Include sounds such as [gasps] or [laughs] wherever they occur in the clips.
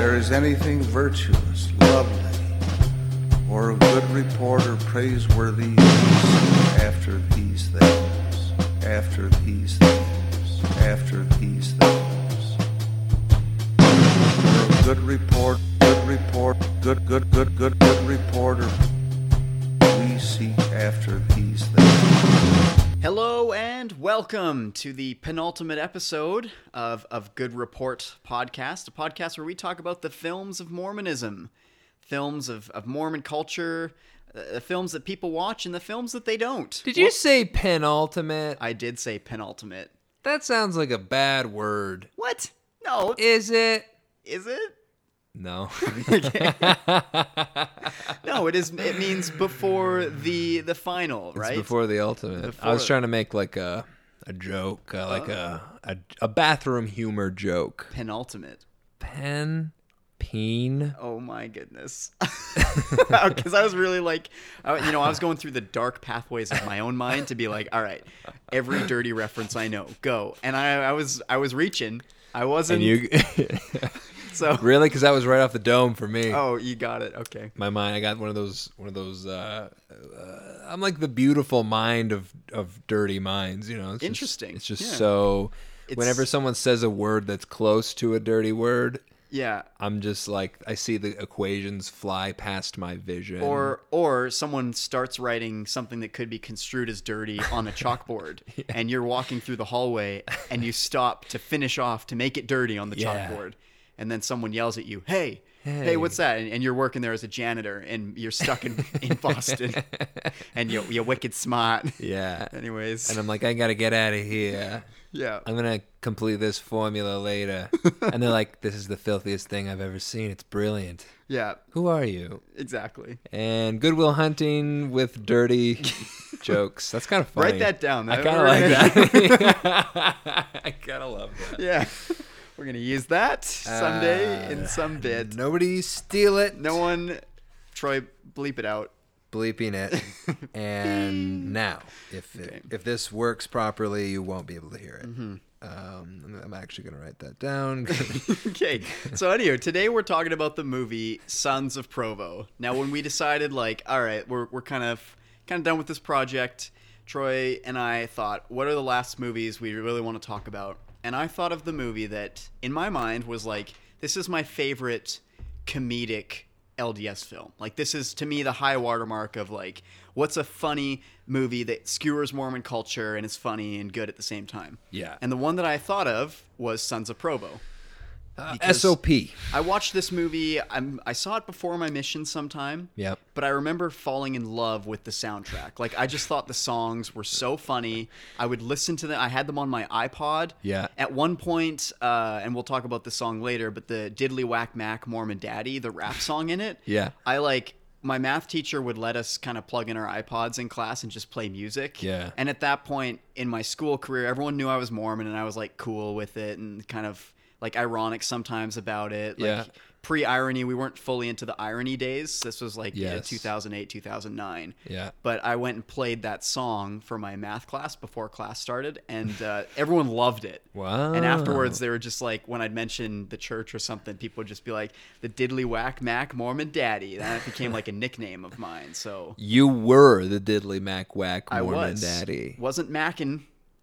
there is anything virtuous, lovely, or a good report or praiseworthy after these things, after these things, after these things. Or a good report, good report, good, good, good, good, good reporter we seek after these things. Hello and welcome to the penultimate episode of, of Good Report podcast, a podcast where we talk about the films of Mormonism, films of, of Mormon culture, uh, the films that people watch and the films that they don't. Did you say penultimate? I did say penultimate. That sounds like a bad word. What? No, Is it? is it? No. [laughs] [laughs] No, it is. It means before the the final, right? It's before the ultimate. I was trying to make like a a joke, uh, like a, a a bathroom humor joke. penultimate. Pen, peen. Oh my goodness. [laughs] Because I was really like, you know, I was going through the dark pathways of my own mind to be like, all right, every dirty reference I know, go. And I, I was, I was reaching. I wasn't. And you so. [laughs] really? Because that was right off the dome for me. Oh, you got it. Okay. My mind. I got one of those. One of those. Uh, uh, I'm like the beautiful mind of of dirty minds. You know. It's just- Interesting. it's just Yeah. so. It's- Whenever someone says a word that's close to a dirty word, Yeah. I'm just like I see the equations fly past my vision. Or or someone starts writing something that could be construed as dirty on a chalkboard, [laughs] and you're walking through the hallway, and you stop to finish off to make it dirty on the Yeah. chalkboard, and then someone yells at you, "Hey, hey, Hey. what's that?" And, and you're working there as a janitor, and you're stuck in, in [laughs] Boston, and you're, you're wicked smart. yeah. Anyways, And I'm like, I gotta get out of here. yeah, I'm gonna complete this formula later. [laughs] and they're like, This is the filthiest thing I've ever seen. It's brilliant. yeah, Who are you? exactly. And Good Will Hunting with dirty [laughs] jokes. That's kind of funny. Write that down. I kind of like that. I kind of love that. Yeah, we're gonna use that someday Uh, in some bit. Nobody steal it. No one, Troy, bleep it out. bleeping it. [laughs] and now, if it, Okay. if this works properly, you won't be able to hear it. Mm-hmm. Um, I'm- I'm actually gonna write that down. [laughs] okay. So anyway, today we're talking about the movie Sons of Provo. Now, when we decided, like, all right, we're we're kind of kind of done with this project, Troy and I thought, what are the last movies we really want to talk about? And I thought of the movie that, in my mind, was like, this is my favorite comedic LDS film. Like, this is to me the high watermark of like, what's a funny movie that skewers Mormon culture and is funny and good at the same time. Yeah. And the one that I thought of was Sons of Provo. Uh, SOP. I watched this movie. I'm, I saw it before my mission sometime. Yep. But I remember falling in love with the soundtrack. Like I just thought the songs were so funny. I would listen to them. I had them on my iPod. Yeah. At one point, uh, and we'll talk about the song later, but the Diddly Whack Mac Mormon Daddy, the rap song in it. Yeah. I like. My math teacher would let us kind of plug in our iPods in class and just play music. Yeah. And at that point in my school career, everyone knew I was Mormon and I was like cool with it and kind of like ironic sometimes about it. Like Yeah. pre irony, we weren't fully into the irony days. This was like Yes. 2008, 2009. Yeah. But I went and played that song for my math class before class started and uh, everyone loved it. Wow. And afterwards, they were just like, when I'd mention the church or something, people would just be like, the Diddly Whack Mac Mormon Daddy. That became like a nickname of mine. So You were the diddly mac whack I Mormon was. daddy. Wasn't macking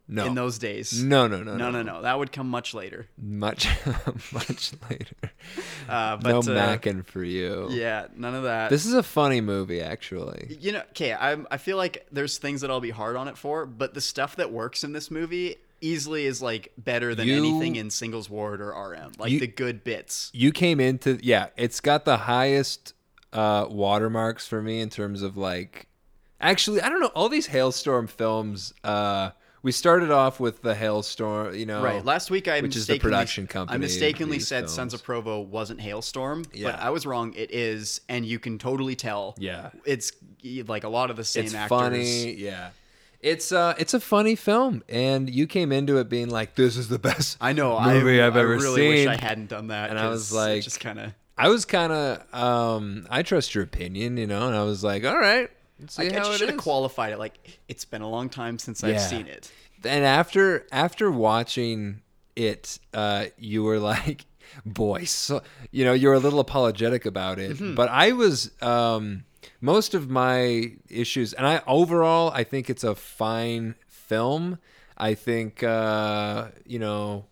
No. in those days. No, no, no, no, no, no. That would come much later. Much, [laughs] much later. [laughs] Uh, no but, uh, macking for you. Yeah, none of that. This is a funny movie, actually. you know, okay, I I feel like there's things that I'll be hard on it for, but the stuff that works in this movie easily is like better than You- anything in Singles Ward or RM. Like You- the good bits. You came into yeah, it's got the highest uh watermarks for me in terms of like actually I don't know all these Halestorm films uh we started off with the Halestorm, you know. Right. Last week I which is the mistakenly, production company I mistakenly said Sons of Provo wasn't Halestorm, Yeah. but I was wrong. It is, and you can totally tell. Yeah. It's like a lot of the same it's actors. funny, yeah. It's uh it's a funny film and you came into it being like this is the best I know. movie I, have ever I really seen. wish I hadn't done that. And I was like- just kind of. I was kind of um I trust your opinion, you know, and I was like, all right, see I, how I it should have qualified it. Like it's been a long time since I've Yeah. seen it. and after after watching it, uh, you were like, [laughs] boy, so you know you're a little apologetic about it, Mm-hmm. but I was um, most of my issues, and I overall I think it's a fine film. I think uh, you know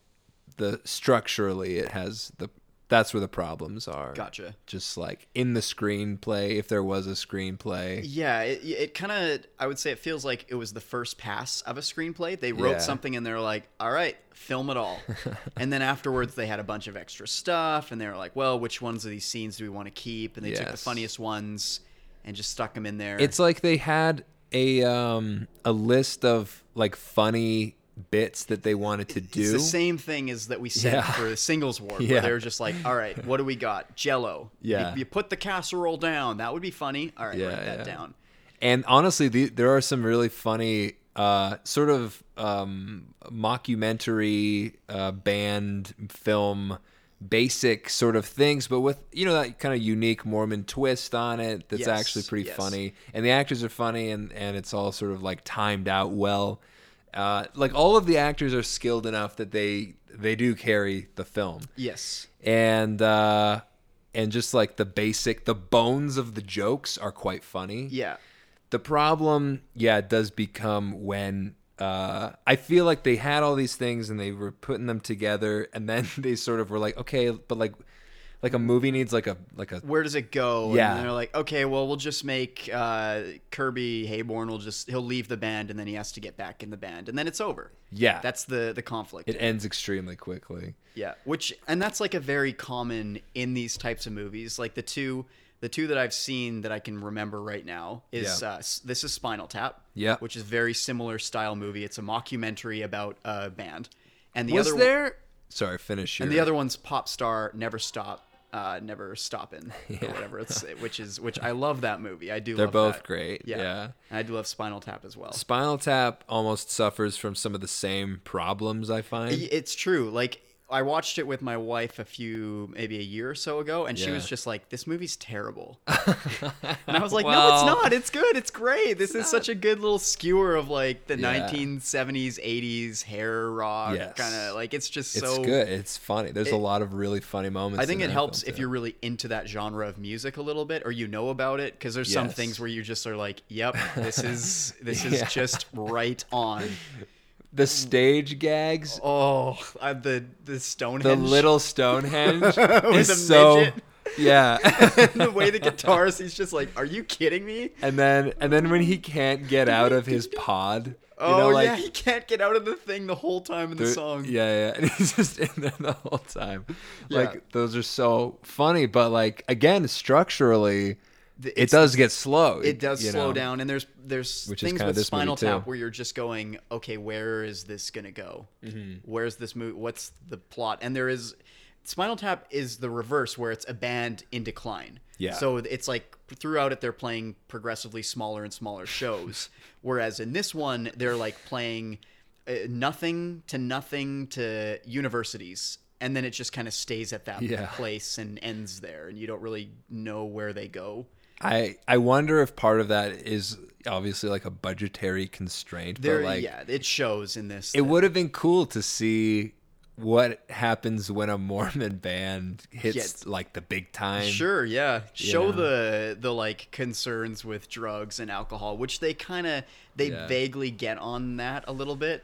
the structurally it has the that's where the problems are. Gotcha. Just like in the screenplay, if there was a screenplay. Yeah, it, it kind of, I would say it feels like it was the first pass of a screenplay. They wrote Yeah. something and they're like, all right, film it all. [laughs] and then afterwards, they had a bunch of extra stuff and they were like, well, which ones of these scenes do we want to keep? And they took the funniest ones and just stuck them in there. It's like they had a um a list of like funny bits that they wanted to do. It's the same thing as that we said Yeah. for the singles ward, [laughs] where they were just like, all right, what do we got? Jello. Yeah. You, you put the casserole down. That would be funny. All right, Yeah, write that yeah. down. And honestly, the, there are some really funny, uh, sort of um, mockumentary uh, band film basic sort of things, but with you know that kind of unique Mormon twist on it. That's Yes, actually pretty yes. funny, and the actors are funny, and and it's all sort of like timed out well. Uh, like all of the actors are skilled enough that they they do carry the film Yes. and uh and just like the basic the bones of the jokes are quite funny Yeah. the problem yeah does become when uh i feel like they had all these things and they were putting them together and then [laughs] they sort of were like okay but like like a movie needs like a like a where does it go? Yeah. And they're like, okay, well, we'll just make uh, Kirby Heyborne will just he'll leave the band and then he has to get back in the band and then it's over. yeah That's the the conflict. it ends extremely quickly yeah, which and that's like a very common in these types of movies. Like the two the two that I've seen that I can remember right now is Yeah. uh, this is Spinal Tap. Yeah. which is very similar style movie. It's a mockumentary about a band. And the was other there sorry finish your and the other one's pop star never stop uh never stopping [laughs] or whatever it's [laughs] which is which i love that movie. I do They're both that. great, yeah. and i do love spinal tap as well. Spinal tap almost suffers from some of the same problems i find. It's true. Like i watched it with my wife a few maybe a year or so ago and she was just like this movie's terrible [laughs] and i was like no it's not it's good it's great this is such a good little skewer of like the Yeah. 1970s 80s hair rock Yes. kind of like it's just it's so good it's funny there's a lot of really funny moments I think it helps if too. you're really into that genre of music a little bit, or you know about it, because there's some things where you just are like, "Yep, this is this is [laughs] Yeah. just right on." [laughs] the stage gags Oh, the the Stonehenge. the little Stonehenge [laughs] is so midget. [laughs] yeah. [laughs] the way the guitarist, he's just like, "Are you kidding me?" and then and then when he can't get out of his pod, you Oh know, like yeah, he can't get out of the thing the whole time in the there- song. Yeah, yeah, and he's just in there the whole time. Yeah. Like those are so funny, but like again, structurally, The- it does get slow. it does slow know? down and there's there's Which things with this spinal tap where you're just going okay where is this gonna go Mm-hmm. where's this movie what's the plot and there is spinal tap is the reverse where it's a band in decline Yeah. so it's like throughout it they're playing progressively smaller and smaller shows [laughs] whereas in this one they're like playing uh, nothing to nothing to universities and then it just kind of stays at that Yeah. place and ends there and you don't really know where they go I I wonder if part of that is obviously like a budgetary constraint, There, but like yeah, it shows in this. it would have been cool to see what happens when a Mormon [laughs] band hits Yes. like the big time. Sure, yeah. Show know? the the like concerns with drugs and alcohol, which they kind of they Yeah. vaguely get on that a little bit.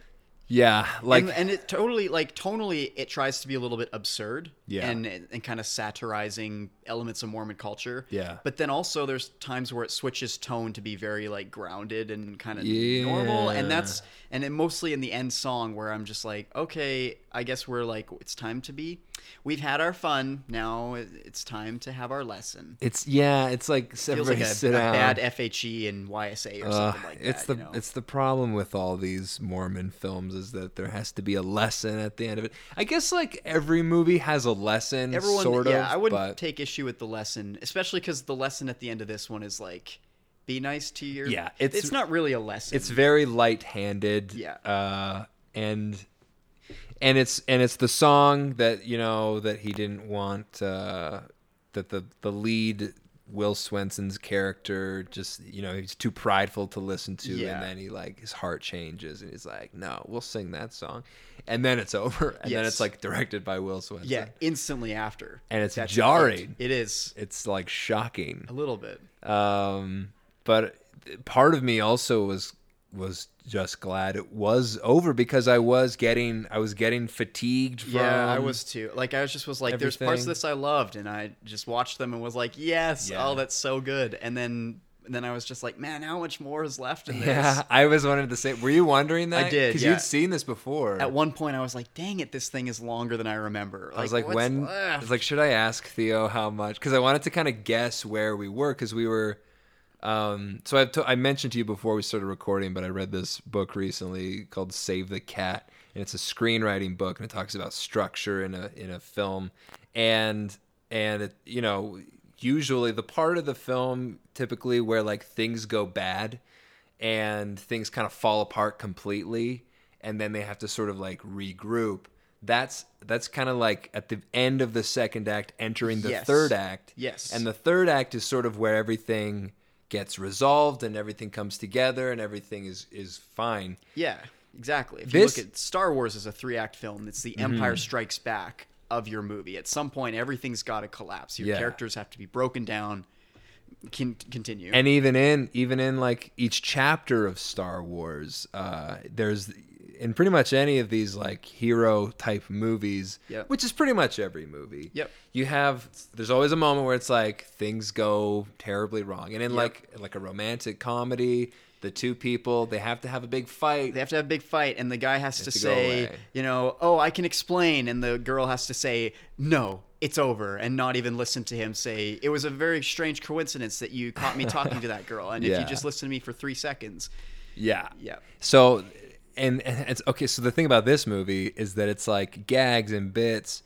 Yeah, like and, and it totally like tonally it tries to be a little bit absurd Yeah. and and kind of satirizing elements of mormon culture Yeah. but then also there's times where it switches tone to be very like grounded and kind of normal and that's and it mostly in the end song where i'm just like okay i guess we're like it's time to be we've had our fun now it's time to have our lesson it's yeah, it's like feels like a, sit a bad fhe and ysa or Uh, something like that it's the you know? it's the problem with all these Mormon films is that there has to be a lesson at the end of it. I guess like every movie has a lesson, everyone sort of. yeah i wouldn't but take issue with the lesson especially because the lesson at the end of this one is like be nice to your Yeah, it's, it's- not really a lesson it's very light-handed. Yeah. Uh, and and it's and it's the song that you know that he didn't want uh, that the the lead Will Swenson's character just you know he's too prideful to listen to, Yeah. and then he like his heart changes, and he's like, "No, we'll sing that song," and then it's [laughs] over, and then it's like directed by Will Swenson. Yeah, instantly after. And it's That's jarring. It is it's like shocking. a little bit. Um, but part of me also was was just glad it was over because I was getting I was getting fatigued from Yeah, I was too. Like I was just was like, there's parts of this I loved, and I just watched them and was like, yes, oh, Yeah. oh, that's so good. And then and then I was just like, man, how much more is left in [laughs] this? Yeah, I was wondering the same. Were you wondering that? I did, because yeah. you'd seen this before. At one point, I was like, dang it, this thing is longer than I remember. I was like, when? I was like, should I ask Theo how much? Because I wanted to kind of guess where we were because we were. Um, so I've t- I mentioned to you before we started recording, but I read this book recently called Save the Cat, and it's a screenwriting book, and it talks about structure in a in a film, and and it, you know usually the part of the film typically where like things go bad and things kind of fall apart completely and then they have to sort of like regroup that's that's kind of like at the end of the second act entering the Yes. third act Yes. and the third act is sort of where everything gets resolved and everything comes together and everything is is fine yeah, exactly. If This- you look at Star Wars as a three act film, it's the Empire Strikes Back of your movie. At some point, everything's got to collapse. Your Yeah. characters have to be broken down. Can continue. and even in even in like each chapter of Star Wars, uh, there's in pretty much any of these like hero type movies, Yep. which is pretty much every movie. Yep. You have there's always a moment where it's like things go terribly wrong, and in Yep. like like a romantic comedy, the two people they have to have a big fight. they have to have a big fight, and the guy has to, to say, you know, oh, I can explain, and the girl has to say, no, it's over, and not even listen to him say, it was a very strange coincidence that you caught me talking to that girl, and if you [laughs] just listen to me for three seconds, Yeah. Yeah. So, and, and it's okay. So the thing about this movie is that it's like gags and bits,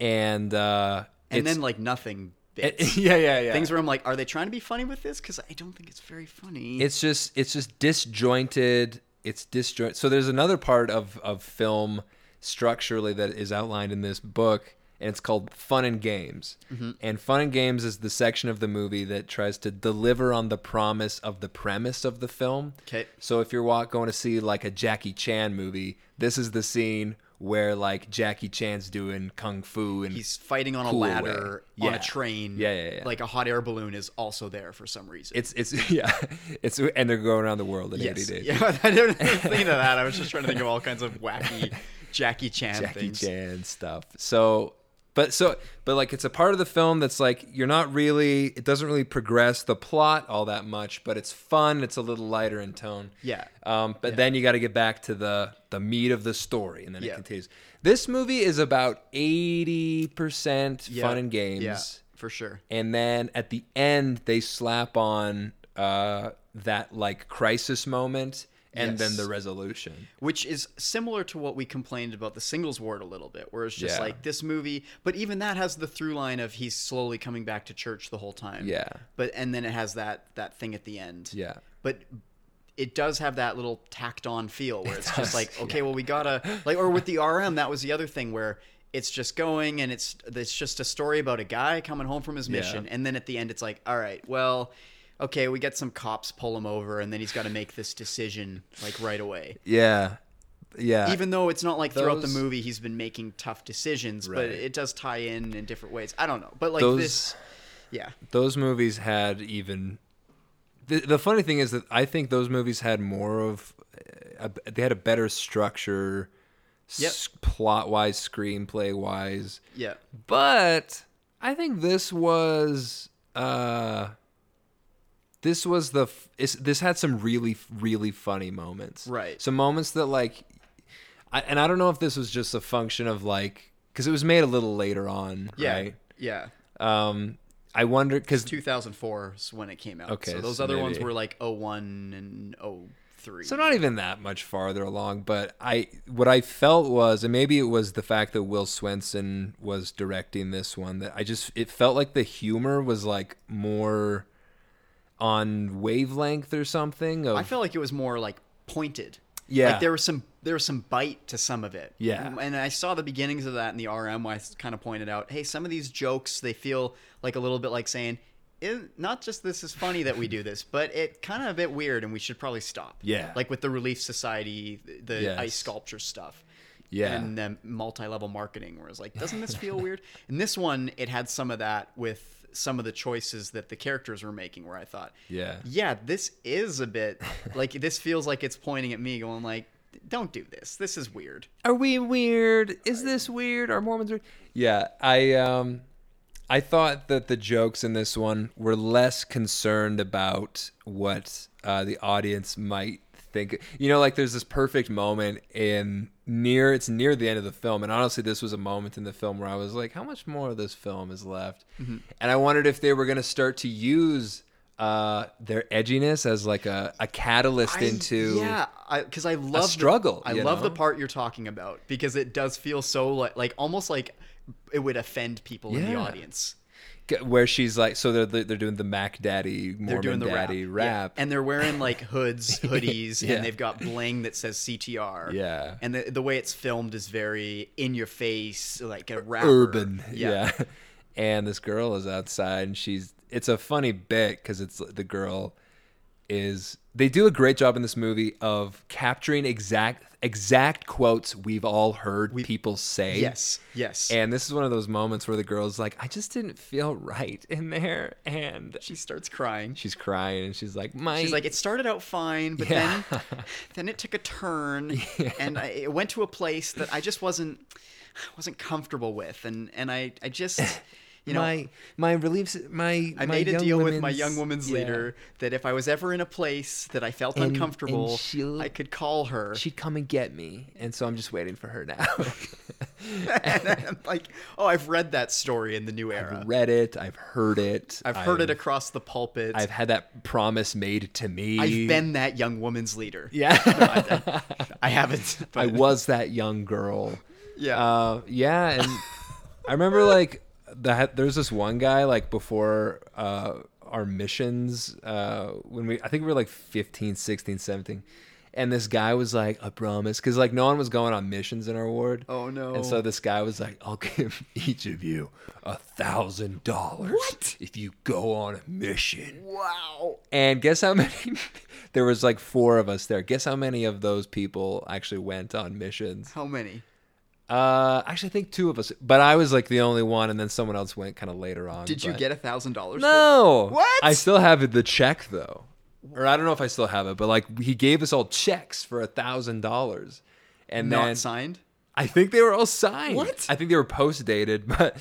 and uh, and then like nothing. it- Bits. [laughs] yeah, yeah, yeah. Things where I'm like, are they trying to be funny with this? Because I don't think it's very funny. it's just it's just disjointed. It's disjoint. So there's another part of of film structurally that is outlined in this book, and it's called Fun and Games. Mm-hmm. And Fun and Games is the section of the movie that tries to deliver on the promise of the premise of the film. 'Kay. So if you're going to see like a Jackie Chan movie, this is the scene where like Jackie Chan's doing kung fu and He's fighting on a ladder way. on Yeah. a train. Yeah, yeah, yeah. Like a hot air balloon is also there for some reason. it's it's [laughs] yeah, it's and they're going around the world in yes. 80 days. Yeah, [laughs] I didn't [laughs] think of that. I was just trying to think of all kinds of wacky Jackie Chan Jackie things. Chan stuff. So, but so, but like it's a part of the film that's like you're not really. It doesn't really progress the plot all that much, but it's fun. It's a little lighter in tone. Yeah. Um, but then you got to get back to the the meat of the story, and then it continues. This movie is about eighty percent Yeah. fun and games. Yeah, for sure. And then at the end, they slap on uh, that like crisis moment, and then the resolution. which is similar to what we complained about the singles ward a little bit where it's just Yeah. like this movie but even that has the through line of he's slowly coming back to church the whole time Yeah. but and then it has that that thing at the end Yeah. but it does have that little tacked on feel where it's does, just like [laughs] okay well we gotta like or with the rm that was the other thing where it's just going and it's it's just a story about a guy coming home from his Yeah. mission and then at the end it's like all right well okay we get some cops pull him over and then he's got to make this decision like right away Yeah. Yeah. even though it's not like throughout the movie he's been making tough decisions, but it does tie in in different ways. I don't know, but like those this, yeah, those movies had even the, the funny thing is that I think those movies had more of a, they had a better structure Yep. plot wise screenplay wise yeah, but I think this was uh this was the f- this had some really really funny moments Right. some moments that like I, and I don't know if this was just a function of like because it was made a little later on yeah, right yeah. um I wonder because 2004 is when it came out. Okay, so those so other ones were like 01 and 03. So not even that much farther along, but I what I felt was, and maybe it was the fact that Will Swenson was directing this one that I just it felt like the humor was like more on wavelength or something. Of, I felt like it was more like pointed. Yeah. like there was some there was some bite to some of it. Yeah. and I saw the beginnings of that in the RM. Where I kind of pointed out, hey, some of these jokes they feel like a little bit like saying, is not just this is funny that we do this, but it kind of a bit weird, and we should probably stop. Yeah. like with the Relief Society, the, the Yes. ice sculpture stuff. Yeah. and the multi-level marketing, where it's like, doesn't this feel weird? And this one, it had some of that with some of the choices that the characters were making, where I thought, Yeah. yeah, this is a bit [laughs] like this feels like it's pointing at me, going like, don't do this. This is weird. Are we weird? Is this weird? Are Mormons weird? Yeah, I um I thought that the jokes in this one were less concerned about what uh, the audience might think. You know, like there's this perfect moment in near it's near the end of the film, and honestly, this was a moment in the film where I was like, how much more of this film is left? Mm-hmm. And I wondered if they were going to start to use uh, their edginess as like a, a catalyst I- into yeah, because I, love the- struggle, I you love the part you're talking about because it does feel so like like almost like it would offend people in the audience. Where she's like, so they're they're doing the Mac Daddy Mormon They're doing the Daddy rap, rap, Yeah. and they're wearing like hoods, [laughs] hoodies, Yeah. and they've got bling that says CTR. Yeah. and the the way it's filmed is very in your face, like a rapper. urban, yeah. [laughs] And this girl is outside, and she's. It's a funny bit because it's the girl is. They do a great job in this movie of capturing exact exact quotes we've all heard people say. Yes, yes. And this is one of those moments where the girl's like, I just didn't feel right in there. And she starts crying. she's crying and she's like, My She's like, it started out fine, but Yeah. then, [laughs] then it took a turn, and I, it went to a place that I just wasn't, wasn't comfortable with, and and I, I just, [laughs] you know, my my reliefs my I my made a deal with my young woman's yeah. leader that if I was ever in a place that I felt And- and uncomfortable, she'll- I could call her. she'd come and get me and so i'm just waiting for her now [laughs] and I'm [laughs] like, oh, I've read that story in the new era. i've read it i've heard it I've heard it across the pulpit. i've had that promise made to me I've been that young woman's leader. yeah [laughs] I haven't. But i was that young girl Yeah. uh, yeah and i remember like that there's this one guy like before uh our missions uh when we i think we were like 15 16 17 and this guy was like, I promise. Because, like, no one was going on missions in our ward. Oh, no. And so this guy was like, I'll give [laughs] each of you a thousand dollars if you go on a mission. wow. And guess how [laughs] many? there was like four of us there. Guess how many of those people actually went on missions? How many? Uh, actually, I think two of us, but I was like the only one, and then someone else went kind of later on. Did you but- get a thousand dollars? No. What? I still have the check though, or I don't know if I still have it, but like he gave us all checks for a thousand dollars, and then. Not then signed. I think they were all signed. What? I think they were post dated, [laughs] but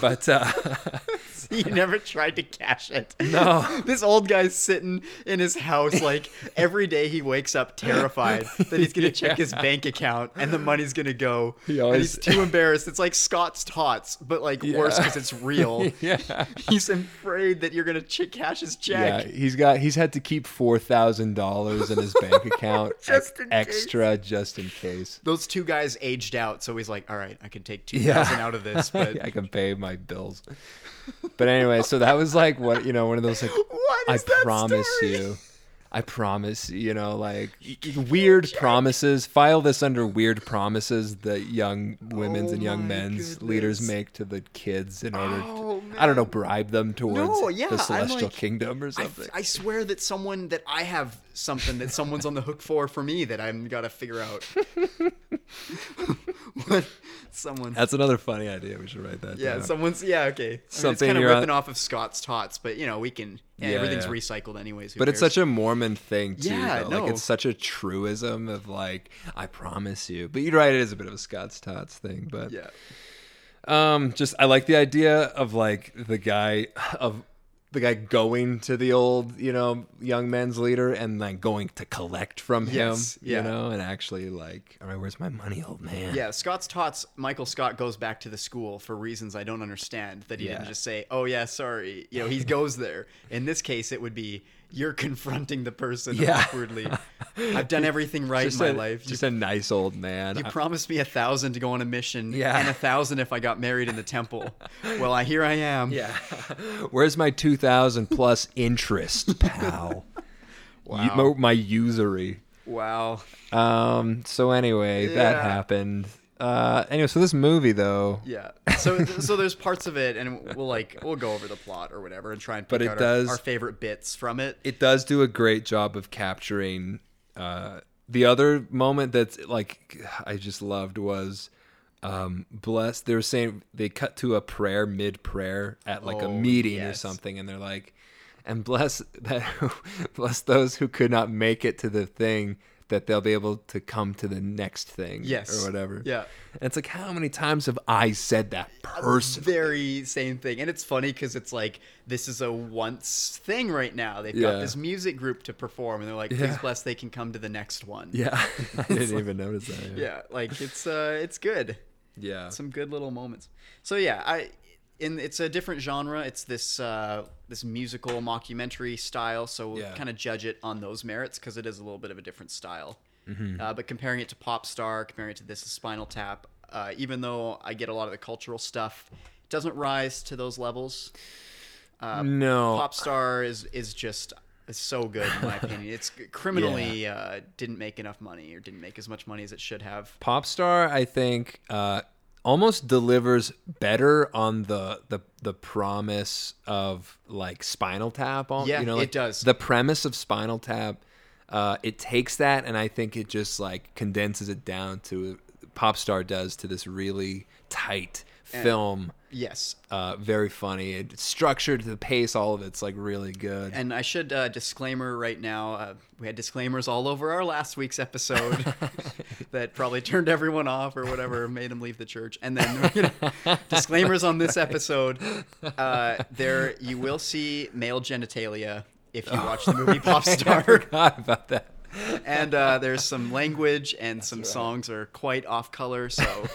but uh, [laughs] [laughs] He never tried to cash it. No. [laughs] This old guy's sitting in his house like every day he wakes up terrified that he's gonna [laughs] check his bank account and the money's gonna go. He and always- he's too embarrassed. It's like Scott's tots, but like worse because it's real. yeah. He's afraid that you're gonna ch- cash his check. Yeah, he's got he's had to keep four thousand dollars in his bank account Just ex- in case. extra just in case. Those two guys aged out, so he's like, "All right, I can take two thousand yeah. out of this." But I can pay my bills. But anyway, so that was like what you know, one of those like What I that promise story? you. I promise, you know, like weird promises. File this under weird promises that young women's Oh and young oh my men's leaders make to the kids in order Oh, to, I don't know, bribe them towards No, yeah, the celestial like- kingdom or I, something. I swear that someone that I have something that someone's on the hook for for me that I'm gotta figure out. [laughs] what someone? That's another funny idea. We should write that yeah, down. someone's yeah okay. I mean, it's Something kind of you're on- ripping off of Scott's tots, but you know we can. Yeah, Yeah, everything's yeah. recycled anyways. But it's such a Mormon thing too. Yeah, though. no. Like it's such a truism of like, I promise you. But you're right, it is a bit of a Scott's Tots thing. But yeah. um just I like the idea of like the guy of the guy going to the old, you know, young men's leader and like going to collect from Yes, him. yeah. You know, and actually like, all right, where's my money, old man? Yeah, Scott's tots. Michael Scott goes back to the school for reasons I don't understand. That he Yeah. didn't just say, "Oh yeah, sorry." You know, he goes there. In this case, it would be you're confronting the person Yeah. awkwardly. I've done everything [laughs] right Just in my a, life. Just you, a nice old man. you I- promised me a thousand to go on a mission, Yeah. and a thousand if I got married in the temple. well, I here I am. yeah. [laughs] Where's my 2000 plus interest, pal? [laughs] Wow. You- my usury. Wow. Um. So anyway, that happened. Uh, anyway, so this movie though, Yeah. So so there's parts of it, and we'll like we'll go over the plot or whatever and try and pick But it out does- our, our favorite bits from it. it does do a great job of capturing uh, the other moment that's like I just loved was um, bless. They were saying they cut to a prayer mid prayer at like a Oh, meeting or something, and they're like, and bless that [laughs] bless those who could not make it to the thing that they'll be able to come to the next thing Yes. or whatever. Yeah. And it's like how many times have I said that person? Very same thing, and it's funny because it's like this is a once thing right now. They've Yeah. got this music group to perform, and they're like, Yeah. "Please bless, they can come to the next one." Yeah, [laughs] [laughs] I didn't even notice that. yeah, like it's uh, it's good. yeah. Some good little moments. So yeah, I in it's a different genre. It's this uh, this musical mockumentary style. So we'll Yeah. kind of judge it on those merits because it is a little bit of a different style. Mm-hmm. Uh, but comparing it to Pop Star, comparing it to this Spinal Tap, uh, even though I get a lot of the cultural stuff, it doesn't rise to those levels. Uh, no, Pop Star is is just is so good in my opinion. It's [laughs] criminally uh, didn't make enough money or didn't make as much money as it should have. Popstar, I think, uh, almost delivers better on the the the promise of like Spinal Tap. al- Yeah, you know, it does. The premise of Spinal Tap, uh, it takes that, and I think it just like condenses it down to Popstar does to this really tight film. Yes, Uh, very funny. It's structured, the pace, all of it's like really good. And I should uh, disclaimer right now. Uh, we had disclaimers all over our last week's episode [laughs] that probably turned everyone off or whatever, [laughs] made them leave the church. And then you know, [laughs] disclaimers on this episode. Uh, there, you will see male genitalia if you watch the movie Pop I Star. forgot about that. and uh, there's some language and some songs are quite off color. So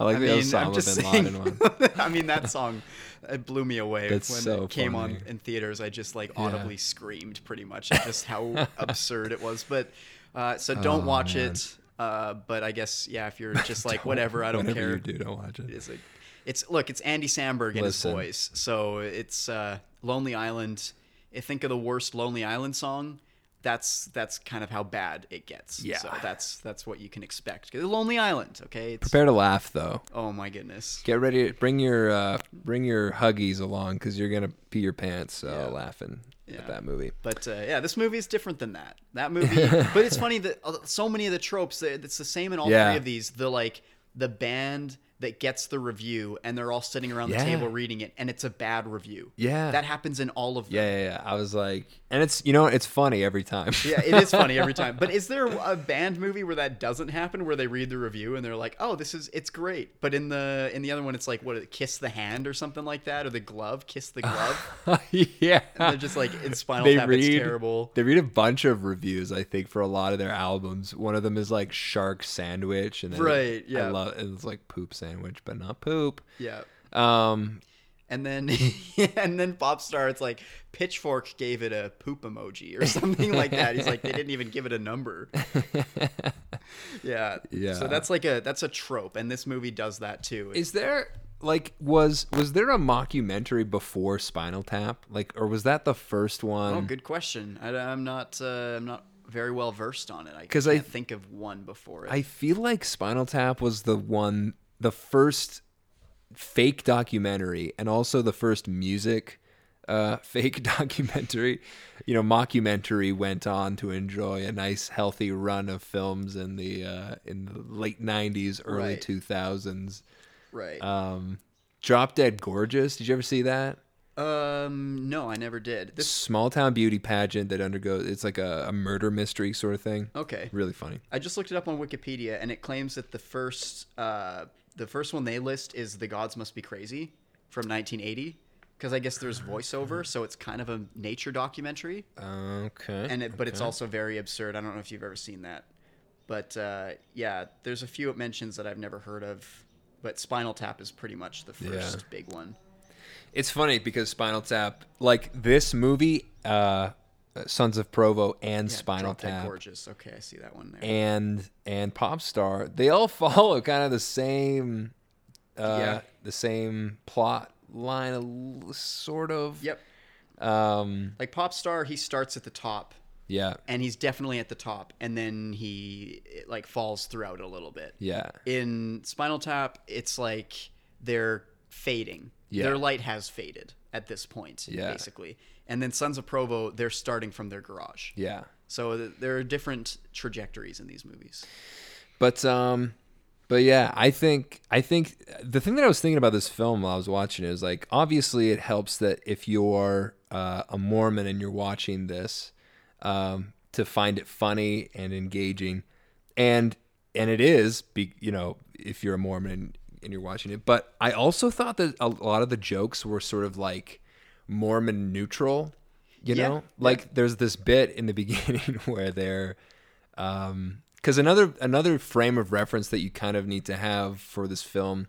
I like I the mean, I'm Osama just bin saying. Laden one. [laughs] I mean, that song it blew me away That's when so it came on in theaters. I just like Yeah. audibly screamed pretty much at just how [laughs] absurd it was. But uh, so don't Oh, watch man. it. Uh, but I guess yeah, if you're [laughs] just like whatever, I don't Whatever care. you do, don't watch it. It is a, it's look, it's Andy Samberg and Listen. his voice. So it's uh, Lonely Island. I think of the worst Lonely Island song. That's that's kind of how bad it gets. Yeah. So that's that's what you can expect. Lonely Island, okay? It's, Prepare to laugh though. oh my goodness. Get ready. Bring your uh, bring your huggies along because you're gonna pee your pants uh, Yeah. laughing Yeah. at that movie. But uh, yeah, this movie is different than that. That [laughs] movie, but it's funny that uh, so many of the tropes, it's the same in all Yeah. three of these. The like the band that gets the review, and they're all sitting around Yeah. the table reading it, and it's a bad review. Yeah. that happens in all of them. Yeah, yeah, yeah. I was like, and it's you know it's funny every time. Yeah, it is funny every [laughs] time. But is there a band movie where that doesn't happen, where they read the review and they're like, "Oh, this is it's great," but in the in the other one, it's like what, kiss the hand or something like that, or the glove, kiss the glove. [laughs] yeah. And they're just like in Spinal they Tap, read it's terrible. They read a bunch of reviews. I think for a lot of their albums, one of them is like Shark Sandwich, and then Right, I yeah. love and it's like Poop Sandwich, but not poop. Yeah. Um, And then [laughs] and then Popstar, it's like Pitchfork gave it a poop emoji or something like that. He's like, they didn't even give it a number. Yeah. [laughs] Yeah. So that's like a that's a trope, and this movie does that too. is there like was was there a mockumentary before Spinal Tap? Like, or was that the first one? oh, good question. I, am not uh, I'm not very well versed on it. I can't I- think of one before it. I feel like Spinal Tap was the one, the first fake documentary, and also the first music uh, [laughs] fake [laughs] documentary. You know, mockumentary went on to enjoy a nice, healthy run of films in the uh, in the late '90s, early Right. 2000s. right. Um, Drop Dead Gorgeous. Did you ever see that? um. No, I never did. This. Small town beauty pageant that undergoes. It's like a, a murder mystery sort of thing. Okay. Really funny. I just looked it up on Wikipedia, and it claims that the first uh, the first one they list is "The Gods Must Be Crazy" from 1980. Because I guess there's voiceover, so it's kind of a nature documentary, Okay. and it, but it's also very absurd. I don't know if you've ever seen that, but uh, yeah, there's a few it mentions that I've never heard of. But Spinal Tap is pretty much the first Yeah. big one. It's funny because Spinal Tap, like this movie, uh, Sons of Provo and Yeah, Spinal Tap Gorgeous. Okay, I see that one there. and and Popstar, they all [laughs] follow kind of the same, uh, Yeah. the same plot line, sort of. yep. Um, Like Popstar, he starts at the top Yeah. and he's definitely at the top, and then he it, like falls throughout a little bit. Yeah. In Spinal Tap, it's like they're fading. Yeah. Their light has faded at this point, Yeah. basically. And then Sons of Provo, they're starting from their garage. Yeah. So th- there are different trajectories in these movies. But um but yeah, I think I think the thing that I was thinking about this film while I was watching it is like obviously it helps that if you're uh, a Mormon and you're watching this um, to find it funny and engaging, and and it is, be, you know, if you're a Mormon and, and you're watching it. But I also thought that a lot of the jokes were sort of like Mormon neutral. You Yeah, know, like there's this bit in the [laughs] beginning [laughs] where they're um, because another another frame of reference that you kind of need to have for this film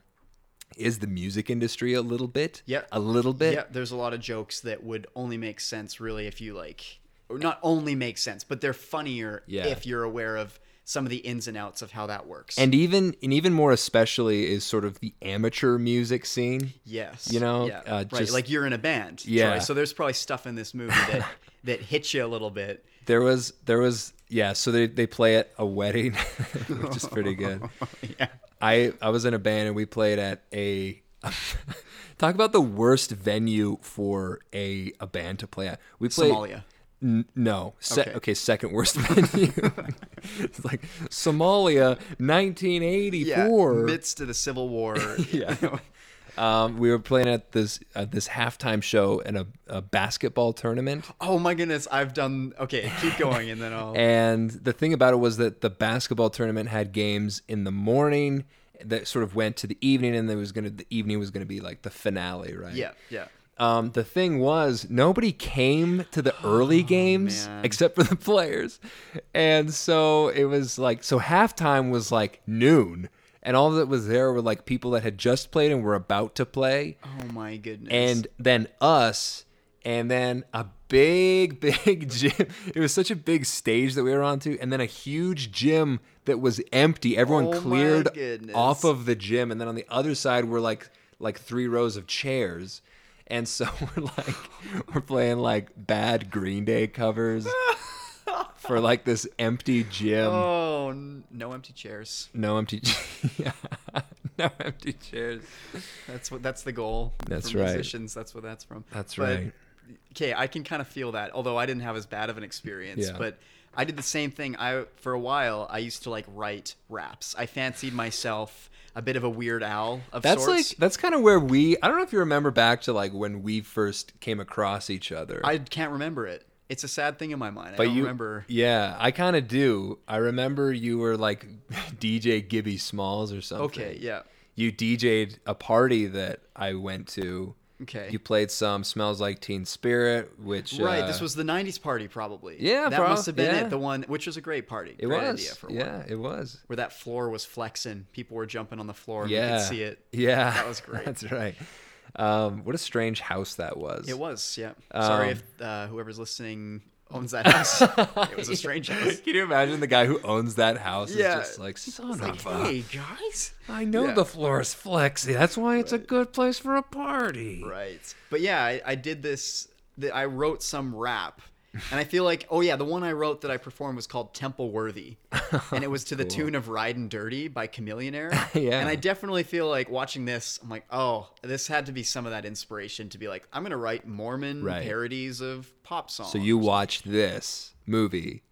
is the music industry a little bit. Yeah. a little bit. Yeah, there's a lot of jokes that would only make sense really if you like, or not only make sense, but they're funnier Yeah. if you're aware of some of the ins and outs of how that works. And even and even more especially is sort of the amateur music scene. yes, you know, yeah, uh, right, just- like you're in a band. Yeah. Troy, so there's probably stuff in this movie that [laughs] that hits you a little bit. There was there was yeah, so they they play at a wedding, [laughs] which is pretty good. [laughs] yeah. I I was in a band and we played at a talk about the worst venue for a a band to play at. We played Somalia. N- no. Se- Okay. okay. second worst [laughs] venue. it's like Somalia, 1984. Yeah, midst of the Civil War. [laughs] Yeah. um, we were playing at this uh, this halftime show in a, a basketball tournament, Oh my goodness, I've done. Okay, keep going, and then I'll. [laughs] and the thing about it was that the basketball tournament had games in the morning that sort of went to the evening, and there was gonna the evening was gonna be like the finale, right? yeah, yeah. Um, the thing was, nobody came to the early games man. except for the players. And so it was like, so halftime was like noon. And all that was there were like people that had just played and were about to play. Oh my goodness. And then us. And then a big, [laughs] big gym. It was such a big stage that we were onto. And then a huge gym that was empty. Everyone Oh cleared off of the gym. And then on the other side were like like three rows of chairs. And so [laughs] we're like we're playing like bad Green Day covers [laughs] for like this empty gym. Oh, no empty chairs. No empty [laughs] yeah. No empty chairs. That's what. That's the goal. That's for right. Musicians. That's what that's from. That's But, right. Okay, I can kind of feel that. Although I didn't have as bad of an experience, Yeah. but I did the same thing. I for a while I used to like write raps. I fancied myself a bit of a Weird Al of That's sorts. like that's kind of where we I don't know if you remember back to like when we first came across each other. I can't remember it. It's a sad thing in my mind. I but don't you remember. Yeah, I kind of do. I remember you were like [laughs] DJ Gibby Smalls or something. Okay, yeah. You DJ'd a party that I went to. Okay. You played some Smells Like Teen Spirit, which Right, uh, this was the '90s party, probably. Yeah, that must have been yeah. it. The one, which was a great party. it great was. for one. yeah, it was. Where that floor was flexing, people were jumping on the floor, Yeah, we could see it. [laughs] Yeah, That was great. That's right. Um, what a strange house that was. It was, yeah. Sorry Um, if uh, whoever's listening owns that house. it was a [laughs] strange house. Can you imagine the guy who owns that house Yeah. is just like son It's like, a hey guys. I know Yeah. the floor is flexy. That's why it's a good place for a party. Right. But yeah, I, I did this. The, I wrote some rap, and I feel like, oh yeah, the one I wrote that I performed was called Temple Worthy, [laughs] and it was to the tune of "Riding Dirty" by Chamillionaire. [laughs] Yeah. And I definitely feel like watching this, I'm like, oh, this had to be some of that inspiration to be like, I'm gonna write Mormon Right. parodies of pop songs. So you watched this movie.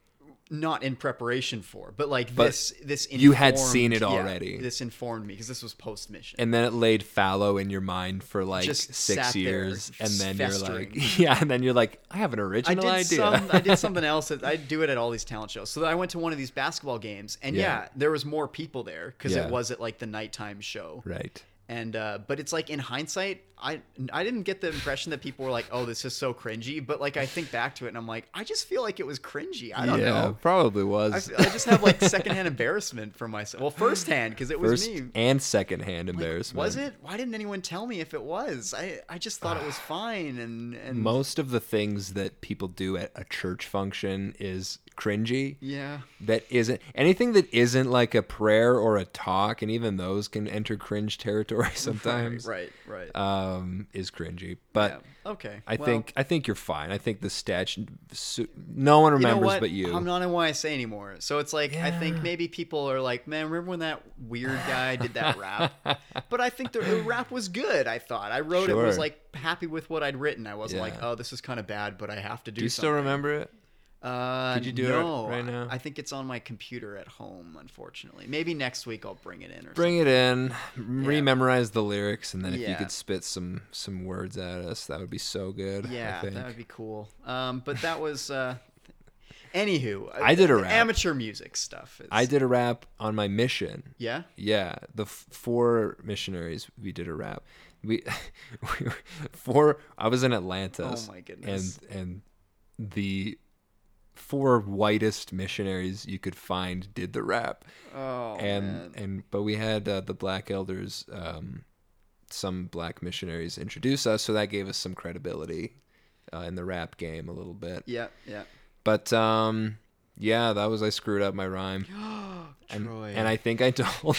Not in preparation for, but like But this, this you had seen it yeah, already. this informed me because this was post mission. And then it laid fallow in your mind for like Just six years. And then festering. you're like, [laughs] yeah, and then you're like, I have an I original did idea. some. I did [laughs] something else. I do it at all these talent shows. So I went to one of these basketball games, and yeah, Yeah. there was more people there because Yeah. it was at like the nighttime show. right. And uh, but it's like in hindsight, I I didn't get the impression that people were like, "Oh, this is so cringy." But like I think back to it, and I'm like, I just feel like it was cringy. I don't yeah, know. probably I, was. I just have like secondhand embarrassment for myself. Well, firsthand because it was First me. and secondhand Like, embarrassment. Was it? Why didn't anyone tell me if it was? I I just thought it was [sighs] fine and and Most of the things that people do at a church function is cringy Yeah. that isn't anything that isn't like a prayer or a talk, and even those can enter cringe territory [laughs] sometimes. Right. Right. Um, is cringy, but. yeah. Okay. I well, think I think you're fine. I think the statue. No one you know remembers what? but you. I'm not in YSA anymore, so it's like I think maybe people are like, "Man, remember when that weird guy did that rap?" [laughs] but I think the, the rap was good. I thought I wrote it was like happy with what I'd written. I wasn't like, "Oh, this is kind of bad," but I have to do. Do you still remember it? Uh, Could you do it right now? I think it's on my computer at home. Unfortunately, maybe next week I'll bring it in or Bring it in, rememorize the lyrics, and then if you could spit some some words at us, that would be so good. I Yeah, that would be cool. Um, but that was. Uh, anywho, [laughs] I did a rap. amateur music stuff. Is, I did a rap on my mission. Yeah. Yeah, the f- four missionaries we did a rap. We, [laughs] we four. I was in Atlantis. Oh my goodness. And and the four whitest missionaries you could find did the rap. Oh and man. and but we had uh, the black elders um, some black missionaries introduce us so that gave us some credibility uh, in the rap game a little bit Yeah, yeah. but um yeah that was i screwed up my rhyme [gasps] and, Troy. and i think i [laughs] told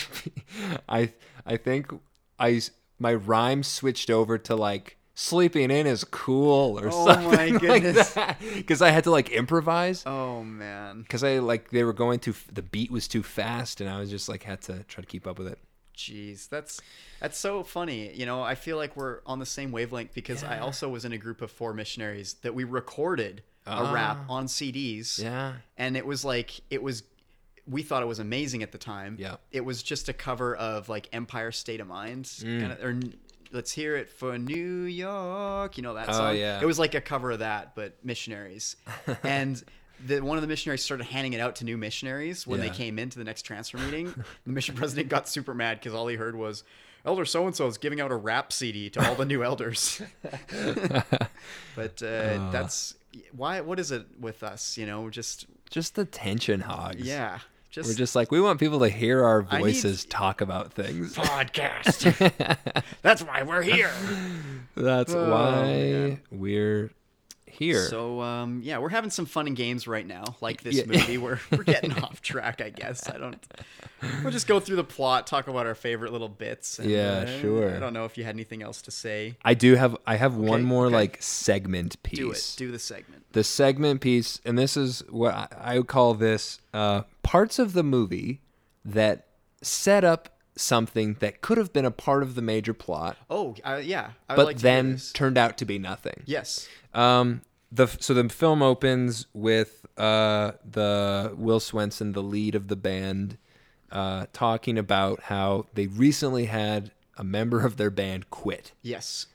i i think I my rhyme switched over to like sleeping in is cool or something. Oh something my goodness. because i had to like improvise Oh man. because I like they were going too the beat was too fast and I was just like had to try to keep up with it. Jeez, that's that's so funny. You know, I feel like we're on the same wavelength because I also was in a group of four missionaries that we recorded a rap on CDs. Ah. Yeah. And it was like it was we thought it was amazing at the time. Yeah. It was just a cover of like Empire State of Mind Mm. kinda- or Let's hear it for New York. You know that song. Oh, yeah. It was like a cover of that, but missionaries. [laughs] and the, one of the missionaries started handing it out to new missionaries when Yeah. they came into the next transfer meeting. the mission president got super mad because all he heard was, "Elder so and so is giving out a rap CD to all the new elders." [laughs] but uh, that's why. What is it with us? You know, just Just the tension hogs. yeah, just, We're just like we want people to hear our I need- voices talk about things. podcast. [laughs] that's why we're here. That's Oh, why man. we're here. So um, yeah, we're having some fun and games right now, like this Yeah. movie. We're [laughs] we're getting off track, I guess. I don't. We'll just go through the plot, talk about our favorite little bits. and, Yeah, uh, sure. I don't know if you had anything else to say. I do have I have one more okay. like segment piece. Do it. Do the segment. the segment piece, and this is what I, I would call this uh, parts of the movie that set up something that could have been a part of the major plot, Oh, uh, yeah. But like then turned out to be nothing. yes. Um, the so the film opens with uh the Will Swenson, the lead of the band, uh, talking about how they recently had a member of their band quit. Yes.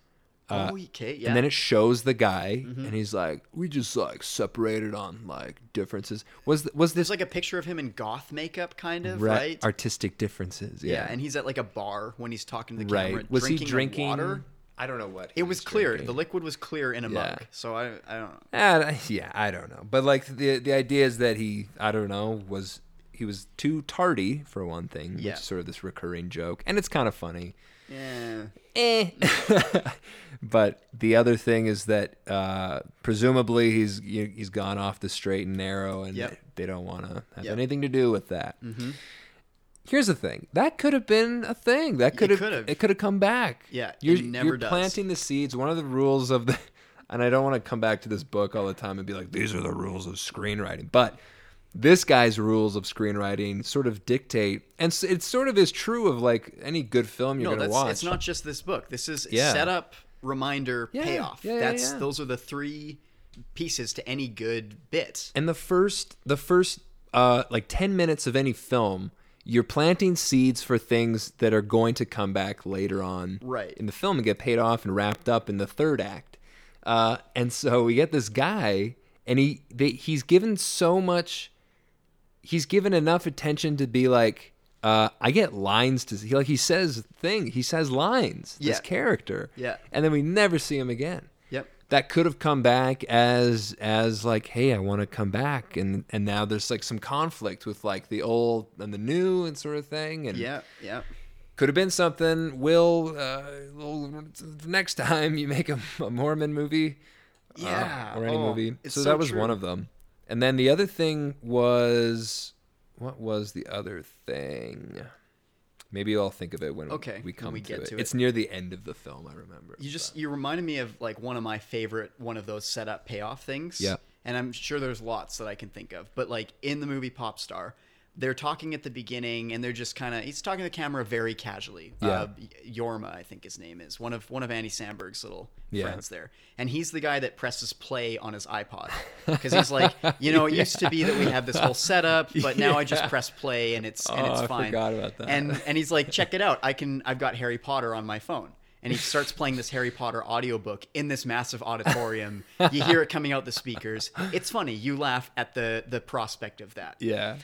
oh, okay. Yeah. Uh, And then it shows the guy, Mm-hmm. and he's like, "We just like separated on like differences." Was th- was There's this like a picture of him in goth makeup, kind of, ra- right? artistic differences? yeah. Yeah, and he's at like a bar when he's talking to the right. camera. Was drinking he drinking water? I don't know what. It was clear. drinking. The liquid was clear in a Yeah. mug. So I, I don't know. Uh, yeah, I don't know, but like the the idea is that he, I don't know, was he was too tardy for one thing, Yeah. which is sort of this recurring joke, and it's kind of funny. Yeah. Eh. [laughs] but the other thing is that uh, presumably he's he's gone off the straight and narrow, and Yep. they don't want to have Yep. anything to do with that. Here's the thing: that could have been a thing. That could have it could have come back. Yeah, it you're, never you're planting the seeds. One of the rules of the, [laughs] and I don't want to come back to this book all the time and be like, these are the rules of screenwriting, but. This guy's rules of screenwriting sort of dictate, and it sort of is true of like any good film you're No, gonna that's watch. it's not just this book. This is Yeah. setup, reminder, Yeah, payoff. yeah, that's those are the three pieces to any good bit. And the first the first uh like 10 minutes of any film, you're planting seeds for things that are going to come back later on Right. in the film and get paid off and wrapped up in the third act. Uh and so we get this guy and he they, he's given so much he's given enough attention to be like uh, I get lines to he like he says thing he says lines Yeah. this character Yeah. and then we never see him again. That could have come back as as like hey i want to come back and and now there's like some conflict with like the old and the new and sort of thing and Yeah. Yeah. could have been something will uh next time you make a, a mormon movie uh, Yeah. or any Oh, movie so, so that was true. one of them And then the other thing was what was the other thing? Maybe I'll think of it when Okay, we when come we to, get it. to it. It's near the end of the film, I remember. You just you reminded me of like one of my favorite one of those setup payoff things. Yeah. And I'm sure there's lots that I can think of. But like in the movie Popstar, they're talking at the beginning and they're just kind of he's talking to the camera very casually. Yeah. Uh, Jorma, I think his name is one of one of Andy Samberg's little Yeah. friends there, and he's the guy that presses play on his iPod [laughs] because he's like, you know, it used to be that we have this whole setup, but now I just press play and it's and Oh, it's I forgot about that. And and he's like, check it out, I can I've got Harry Potter on my phone. And he starts playing this Harry Potter audiobook in this massive auditorium. You hear it coming out the speakers. It's funny. You laugh at the the prospect of that yeah.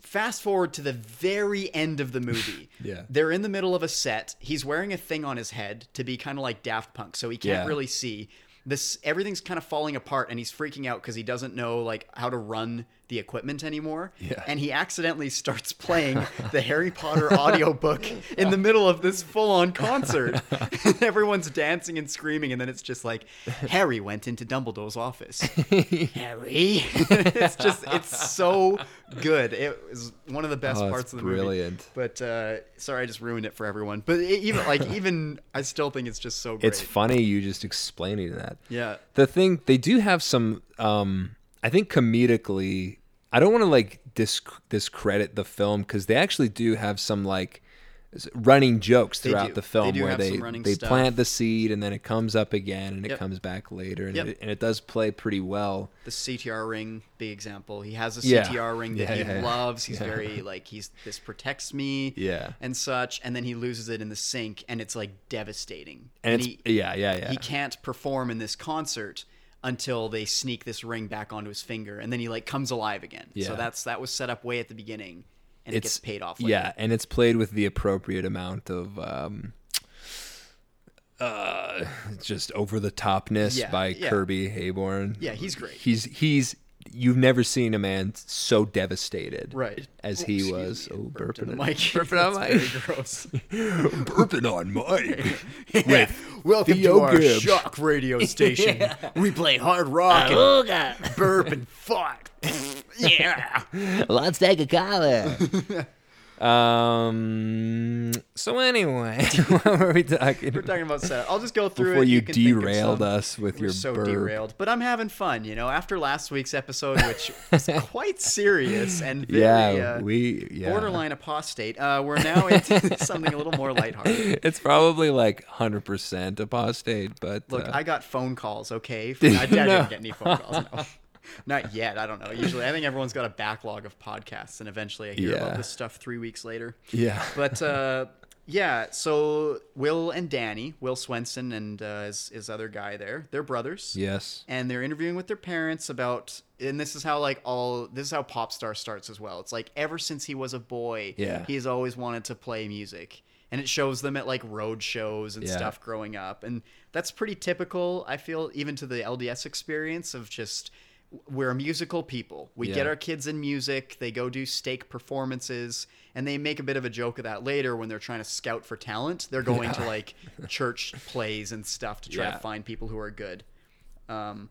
Fast forward to the very end of the movie. [laughs] Yeah. They're in the middle of a set. He's wearing a thing on his head to be kind of like Daft Punk, so he can't Yeah. really see. This everything's kind of falling apart and he's freaking out because he doesn't know like how to run the equipment anymore. Yeah. And he accidentally starts playing the Harry Potter audiobook in the middle of this full-on concert. [laughs] [laughs] and everyone's dancing and screaming and then it's just like Harry went into Dumbledore's office. [laughs] Harry. it's just it's so good. It was one of the best Oh, parts of the movie. brilliant. movie. But uh, sorry, I just ruined it for everyone. But it, even like even I still think it's just so great. It's funny you just explaining that. Yeah. The thing they do have some um I think comedically I don't want to like disc- discredit the film cuz they actually do have some like running jokes They throughout the They film do where they they stuff. plant the seed and then it comes up again and it comes back later and, Yep. it, and it does play pretty well. the CTR ring, the example. He has a Yeah. CTR ring that Yeah, he yeah, yeah. loves. He's Yeah. very like he's this protects me. Yeah. And such, and then he loses it in the sink, and it's like devastating. And, it's he, yeah, yeah, yeah. he can't perform in this concert until they sneak this ring back onto his finger and then he like comes alive again Yeah. so that's that was set up way at the beginning and it it's gets paid off later. Yeah, and it's played with the appropriate amount of um, uh, just over the topness Yeah, by yeah. Kirby Heyborne. Yeah, he's great. He's he's you've never seen a man so devastated, right As Oh, he was. me, Oh, burping the it- mic [laughs] burping on That's mic. very gross [laughs] burping on Mike. [laughs] Yeah. welcome Theo to our Gibbs. shock radio station we play hard rock and burp and fart yeah Let's take a collar. Um. So anyway, [laughs] what were we talking? we're talking about setup i'll just go through Before it you, can think of derailed us with We're your so burp. derailed, but I'm having fun, you know. After last week's episode, which [laughs] was quite serious and very Yeah, uh, we yeah. borderline apostate, uh, we're now into [laughs] something a little more lighthearted. It's probably like hundred percent apostate, but Look, uh, I got phone calls. Okay, From, I, I didn't No. get any phone calls. No. Not yet. I don't know. Usually, I think everyone's got a backlog of podcasts, and eventually, I hear Yeah. about this stuff three weeks later. yeah, But uh, yeah, so Will and Danny, Will Swenson and uh, his, his other guy there, they're brothers. yes, and they're interviewing with their parents about and this is how like all this is how pop star starts as well it's like ever since he was a boy Yeah. he's always wanted to play music and it shows them at like road shows and Yeah. stuff growing up and that's pretty typical i feel even to the lds experience of just we're a musical people we Yeah. get our kids in music they go do stake performances and they make a bit of a joke of that later when they're trying to scout for talent they're going to like [laughs] church plays and stuff to try Yeah. to find people who are good um,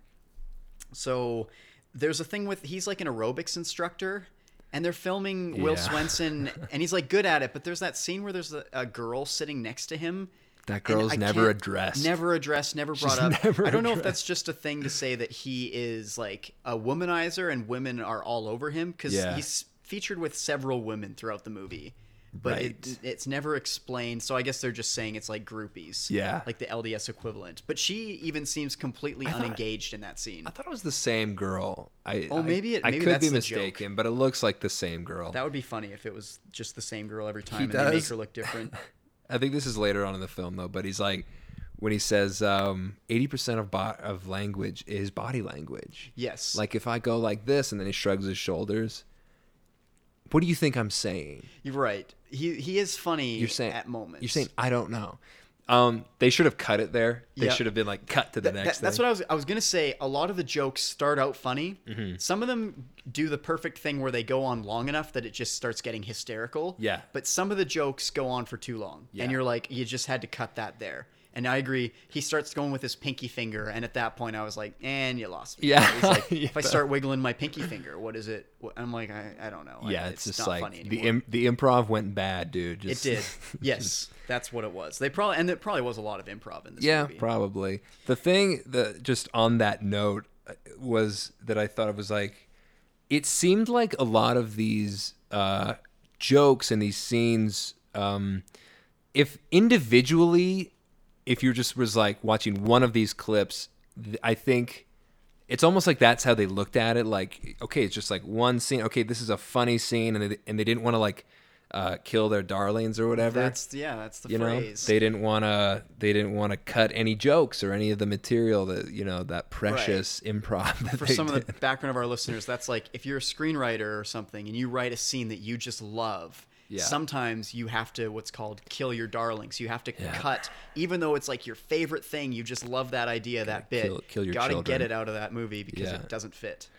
so there's a thing with he's like an aerobics instructor, and they're filming Will Yeah. Swenson, and he's like good at it. But there's that scene where there's a, a girl sitting next to him. That girl's never addressed. Never addressed, never brought She's up. [laughs] never I don't know if that's just a thing to say that he is like a womanizer and women are all over him because Yeah. he's featured with several women throughout the movie. But it, it's never explained, so I guess they're just saying it's like groupies, Yeah. like the LDS equivalent. But she even seems completely thought- unengaged in that scene. I thought it was the same girl. I Oh, maybe it- I, maybe could that's be the joke. mistaken, but it looks like the same girl. That would be funny if it was just the same girl every time and they make her look different. [laughs] I think this is later on in the film though, but he's like when he says um, 80% of bo- of language is body language. Yes. Like if I go like this and then he shrugs his shoulders, what do you think I'm saying? You're right. He he is funny You're saying at moments. You're saying I don't know. Um, they should have cut it there. They Yeah. should have been like cut to the That- next. that- that's thing. what I was I was gonna say. A lot of the jokes start out funny. Mm-hmm. Some of them do the perfect thing where they go on long enough that it just starts getting hysterical. Yeah. But some of the jokes go on for too long, Yeah. and you're like, you just had to cut that there. And I agree. He starts going with his pinky finger, and at that point, I was like, "And you lost me." Yeah. He's like, Yeah. [laughs] if I start wiggling my pinky finger, what is it? I'm like, I, I don't know. I- Yeah, it's, just not like the. Im- the improv went bad, dude. it did. [laughs] Yes, that's what it was. They probably and it probably was a lot of improv in this Yeah, movie. probably. The thing that just on that note uh, was that I thought it was like it seemed like a lot of these uh, jokes and these scenes, um, if individually, if you just was like watching one of these clips, I think it's almost like that's how they looked at it. Like, okay, it's just like one scene. Okay, this is a funny scene, and they, and they didn't want to like uh, kill their darlings or whatever That's yeah, that's the you know phrase. they didn't want to they didn't want to cut any jokes or any of the material that you know that precious improv that for some of the background of our listeners, that's like if you're a screenwriter or something and you write a scene that you just love. Yeah. Sometimes you have to what's called kill your darlings. You have to Yeah. cut, even though it's like your favorite thing. You just love that idea, that bit. kill- kill your Gotta get it out of that movie because Yeah. it doesn't fit,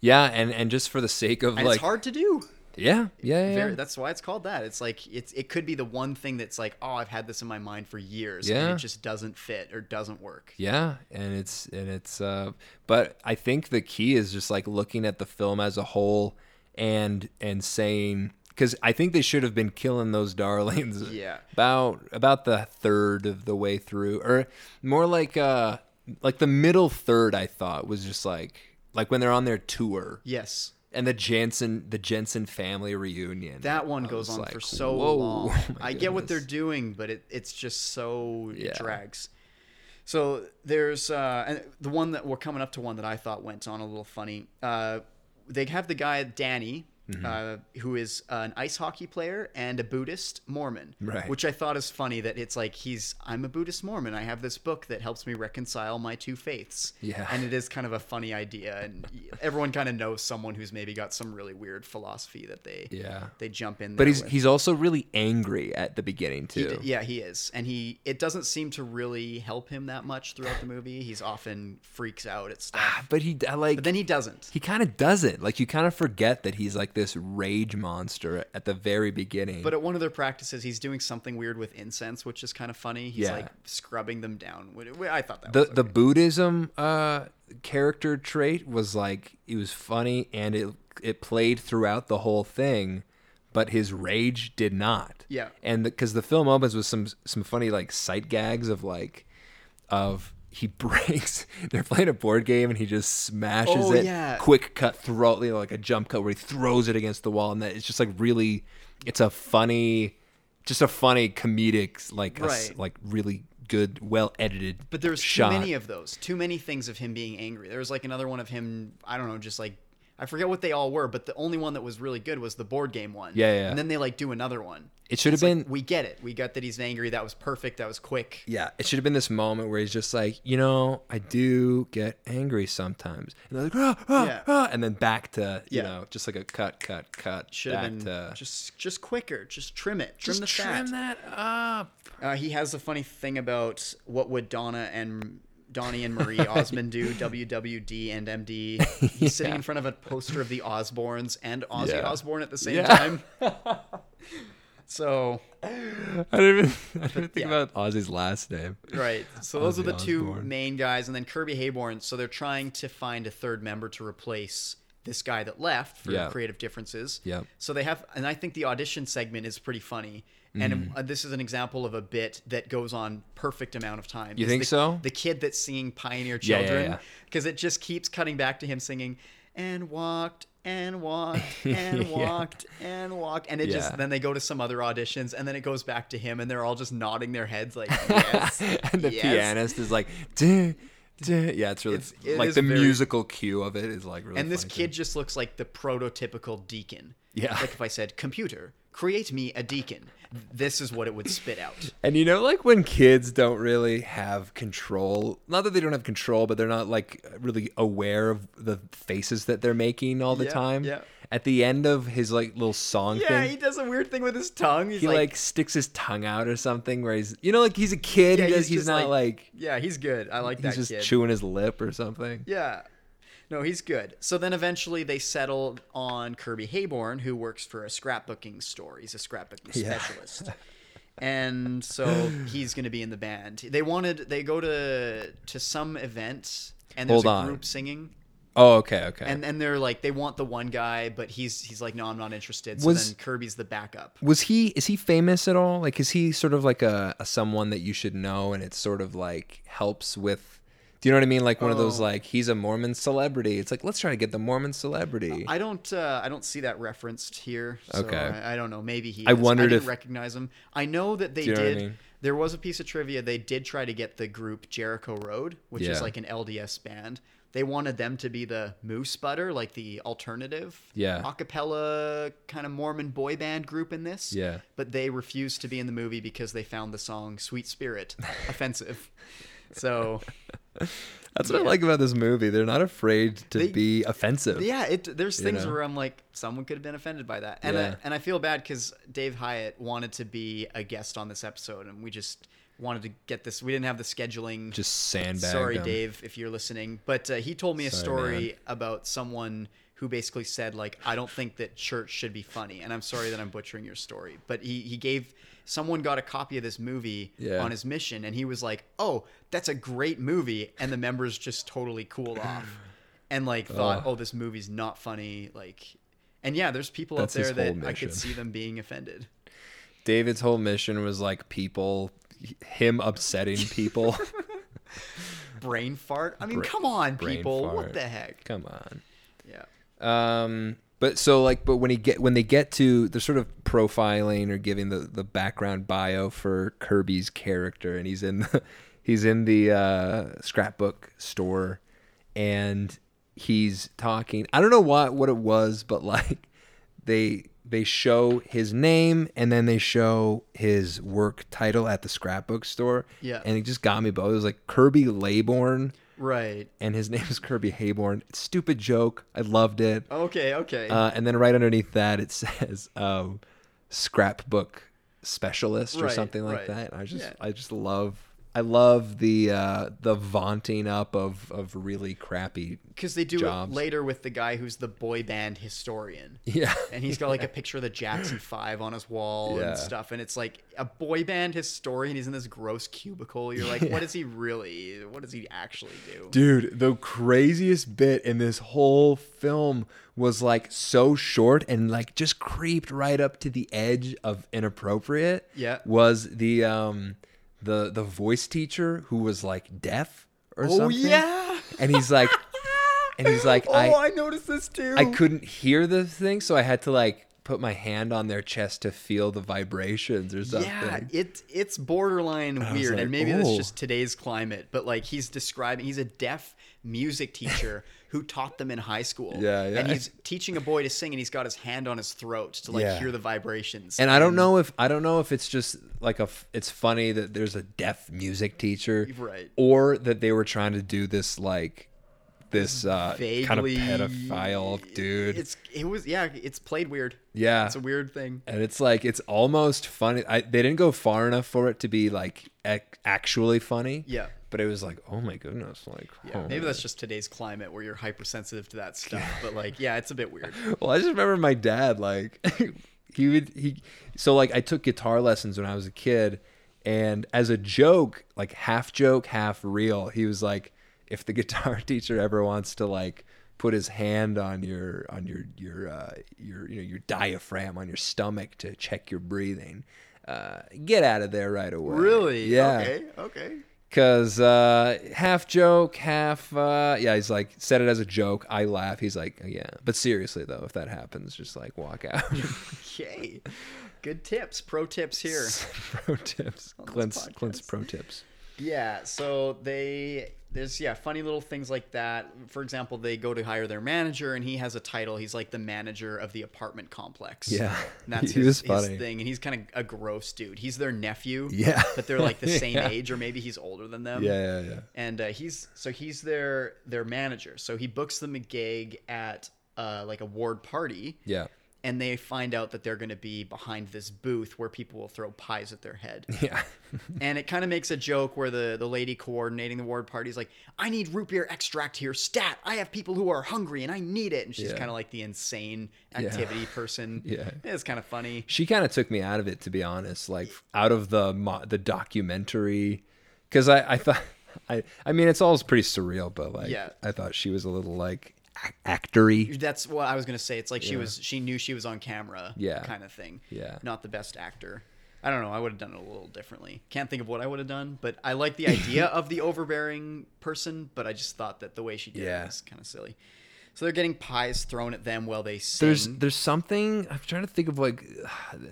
yeah and and just for the sake of and like it's hard to do. yeah yeah yeah, Very, that's why it's called that. It's like it's it could be the one thing that's like, oh, I've had this in my mind for years, and it just doesn't fit or doesn't work. yeah and it's and it's uh but i think the key is just like looking at the film as a whole and and saying because i think they should have been killing those darlings [laughs] Yeah. about about the third of the way through or more like uh like the middle third i thought was just like like when they're on their tour Yes. and the Jensen the Jensen family reunion. That one I goes on like, for so whoa, long. [laughs] oh I get what they're doing, but it, it's just so Yeah. it drags. So there's uh, and the one that we're coming up to one that I thought went on a little funny. Uh, they have the guy Danny, Mm-hmm. uh, who is an ice hockey player and a Buddhist Mormon, Right. which I thought is funny that it's like he's I'm a Buddhist Mormon. I have this book that helps me reconcile my two faiths. Yeah. and it is kind of a funny idea, and everyone kind of knows someone who's maybe got some really weird philosophy that they Yeah. they jump in. But he's with. he's also really angry at the beginning He too. d- yeah, he is, and he it doesn't seem to really help him that much throughout the movie. He's often freaks out at stuff, But he I like but then he doesn't. he kind of doesn't. Like you kind of forget that he's like this rage monster at the very beginning. But at one of their practices, he's doing something weird with incense, which is kind of funny. He's Yeah. like scrubbing them down. I thought that the was the. Buddhism uh, character trait was like it was funny and it it played throughout the whole thing, but his rage did not. Yeah. and because the, film opens with some some funny like sight gags of like of he [laughs] breaks. They're playing a board game and he just smashes Oh, it. yeah. Quick cut throw, you know, like a jump cut where he throws it against the wall, and that it's just like really. It's a funny, just a funny comedic like a Right. like really good, well edited. But there's shot. too many of those. Too many things of him being angry. There was like another one of him. I don't know, just like I forget what they all were, but the only one that was really good was the board game one. Yeah, yeah. And then they like do another one. It should have It's like, been we get it. We got that he's angry. That was perfect. That was quick. Yeah, it should have been this moment where he's just like, you know, I do get angry sometimes, and they're like, ah, ah, Yeah. ah, and then back to you Yeah. know, just like a cut, cut, cut. Should have been to just just quicker. Just trim it. Trim just the trim fat. that up. Uh, he has a funny thing about what would Donna and Donnie and Marie [laughs] Osmond do, WWD and MD. [laughs] He's sitting in front of a poster of the Osbournes and Ozzy Yeah. Osbourne at the same Yeah. time. [laughs] so I didn't even, I didn't think yeah. about Ozzy's last name. right, so those are Ozzy the two main guys, and then Kirby Heyborne. So they're trying to find a third member to replace this guy that left for Yeah. creative differences. Yep. So they have, and I think the audition segment is pretty funny. Mm. And uh, this is an example of a bit that goes on perfect amount of time. You think the, so? The kid that's singing Pioneer Yeah, yeah, Children, yeah. because it just keeps cutting back to him singing and walked and walked [laughs] and Yeah. walked and walked, and it just then they go to some other auditions, and then it goes back to him, and they're all just nodding their heads like [laughs] yes, and the yes. pianist is like, duh, yeah, it's really It's- it like the very- musical cue of it is like really. and this kid me. just looks like the prototypical deacon. Yeah. Like if I said, computer, create me a deacon, this is what it would spit out. And you know, like when kids don't really have control, not that they don't have control, but they're not like really aware of the faces that they're making all the Yeah, time. yeah. At the end of his like little song Yeah, thing, he does a weird thing with his tongue. He's he like, like, sticks his tongue out or something where he's, you know, like he's a kid. Yeah, he does, he's he's, not like, yeah, he's good. I like he's that He's just kid. chewing his lip or something. Yeah. No, he's good. So then eventually they settle on Kirby Heyborne, who works for a scrapbooking store. He's a scrapbooking Yeah. specialist. and so he's going to be in the band. They wanted they go to to some event and there's Hold a on. group singing. Oh, okay, okay. And and they're like they want the one guy, but he's he's like no, I'm not interested. So Was- then Kirby's the backup. was he is he famous at all? Like is he sort of like a, a someone that you should know and it sort of like helps with do you know what I mean? Like one of those Oh. like he's a Mormon celebrity. It's like let's try to get the Mormon celebrity. I don't uh, I don't see that referenced here. So Okay. I, I don't know. Maybe he. I is. wondered I didn't if- recognize him. I know that they Do you know what I did. mean? There was a piece of trivia. They did try to get the group Jericho Road, which Yeah. is like an LDS band. They wanted them to be the Moose Butter, like the alternative, Yeah. acapella kind of Mormon boy band group in this. Yeah. But they refused to be in the movie because they found the song "Sweet Spirit" [laughs] offensive. So [laughs] That's what I like about this movie. They're not afraid to They- be offensive. Yeah, it there's You things know? where I'm like, someone could have been offended by that, and Yeah. I, and I feel bad because Dave Hyatt wanted to be a guest on this episode, and we just wanted to get this. We didn't have the scheduling. Just sandbag sorry, them. Dave, if you're listening, but uh, he told me a Sorry, story man. about someone who basically said like, I don't think that church should be funny, and I'm sorry that I'm butchering your story, but he he gave. Someone got a copy of this movie Yeah. on his mission, and he was like, "Oh, that's a great movie," and the members just totally cooled [clears throat] off and like thought, Oh. "Oh, this movie's not funny." Like, and yeah, there's people That's out there that I could see them being offended. David's whole mission was like people him upsetting people. [laughs] Brain fart. I mean, Bra- come on, people. fart. What the heck? Come on. Yeah. Um, but so like, but when he get when they get to they're sort of profiling or giving the the background bio for Kirby's character, and he's in the, [laughs] he's in the uh, scrapbook store, and he's talking. I don't know what what it was, but like they they show his name and then they show his work title at the scrapbook store. Yeah. and it just got me. But it was like Kirby Laybourne. Right. And his [laughs] name is Kirby Heyborne. Stupid joke. I loved it. Okay. Okay. Uh, and then right underneath that, it [laughs] says um, scrapbook specialist or Right, something like right. that. I just, Yeah. I just love, I love the uh, the vaunting up of of really crappy. Because they do jobs. it later with the guy who's the boy band historian. Yeah, And he's got like a [laughs] picture of the Jackson Five on his wall Yeah. and stuff, and it's like a boy band historian. He's in this gross cubicle. You're like, Yeah. what does he really? What does he actually do? Dude, the craziest bit in this whole film was like so short and like just creeped right up to the edge of inappropriate. Yeah. Was the um the the voice teacher who was like deaf or Oh something. yeah. And he's like and he's like [laughs] oh, I I noticed this too. I couldn't hear the thing, so I had to like put my hand on their chest to feel the vibrations or something. Yeah, it it's borderline was weird, like, and maybe that's "Oh." just today's climate. But like he's describing, he's a deaf music teacher [laughs] who taught them in high school. Yeah, yeah. And he's teaching a boy to sing, and he's got his hand on his throat to like Yeah. hear the vibrations. And I don't know if I don't know if it's just like a it's funny that there's a deaf music teacher, Right. Or that they were trying to do this like this uh, vaguely kind of pedophile dude. It's it was yeah, it's played weird. yeah, It's a weird thing. and it's like it's almost funny. I, they didn't go far enough for it to be like ac- actually funny. Yeah. But it was like, oh my goodness, like Yeah, oh. maybe that's just today's climate where you're hypersensitive to that stuff. But like, yeah, it's a bit weird. [laughs] Well, I just remember my dad like [laughs] he would he so like I took guitar lessons when I was a kid and as a joke, like half joke, half real, he was like if the [laughs] guitar teacher ever wants to like put his hand on your on your your uh your you know your diaphragm on your stomach to check your breathing, uh get out of there right away. Really? Yeah. Okay. Okay. Cause uh, half joke, half uh, yeah. He's like said it as a joke. I laugh. He's like, oh, yeah. But seriously though, if that happens, just like walk out. [laughs] Okay. Good tips. Pro tips here. [laughs] pro tips. Clint's Clint's pro tips. Yeah, so they there's yeah, funny little things like that. For example, they go to hire their manager and he has a title. He's like the manager of the apartment complex. Yeah. And [laughs] that's He his, his thing. And he's kind of a gross dude. He's their nephew. Yeah. But they're like the [laughs] same Yeah. age or maybe he's older than them. Yeah, yeah, yeah. And uh, he's so he's their their manager. So he books them a gig at uh, like a ward party Yeah. And they find out that they're going to be behind this booth where people will throw pies at their head. [laughs] Yeah. [laughs] and it kind of makes a joke where the, the lady coordinating the ward party is like, I need root beer extract here. Stat, I have people who are hungry and I need it. And she's Yeah. kind of like the insane activity person. [laughs] Yeah. It's kind of funny. she kind of took me out of it to be honest like out of the mo- the documentary because I, I thought I I mean it's all pretty surreal but like Yeah. I thought she was a little like actory That's what I was going to say. It's like she Yeah. was, she knew she was on camera. Yeah. Kind of thing. Yeah. Not the best actor. I don't know. I would have done it a little differently. Can't think of what I would have done, but I like the idea [laughs] of the overbearing person, but I just thought that the way she did Yeah. it was kind of silly. So they're getting pies thrown at them while they sing. there's there's something I'm trying to think of like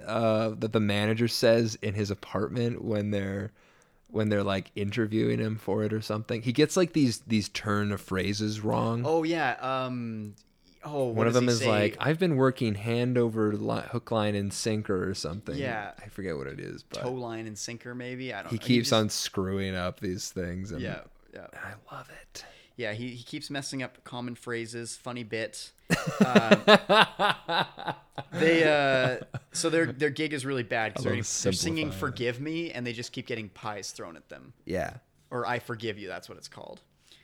uh that the manager says in his apartment when they're when they're like interviewing him for it or something he gets like these these turn of phrases wrong Oh yeah. Um. Oh, One of them he is say? like, "I've been working hand over li- hook, line, and sinker, or something." Yeah. I forget what it is, but toe line and sinker, maybe. I don't. Know. He know. keeps just- on screwing up these things, and Yeah, yeah, I love it. Yeah. He, he keeps messing up common phrases. Funny bit. Um, [laughs] they uh, so their their gig is really bad because they're, they're singing. "Forgive Me" and they just keep getting pies thrown at them, Yeah. or "I forgive you." That's what it's called.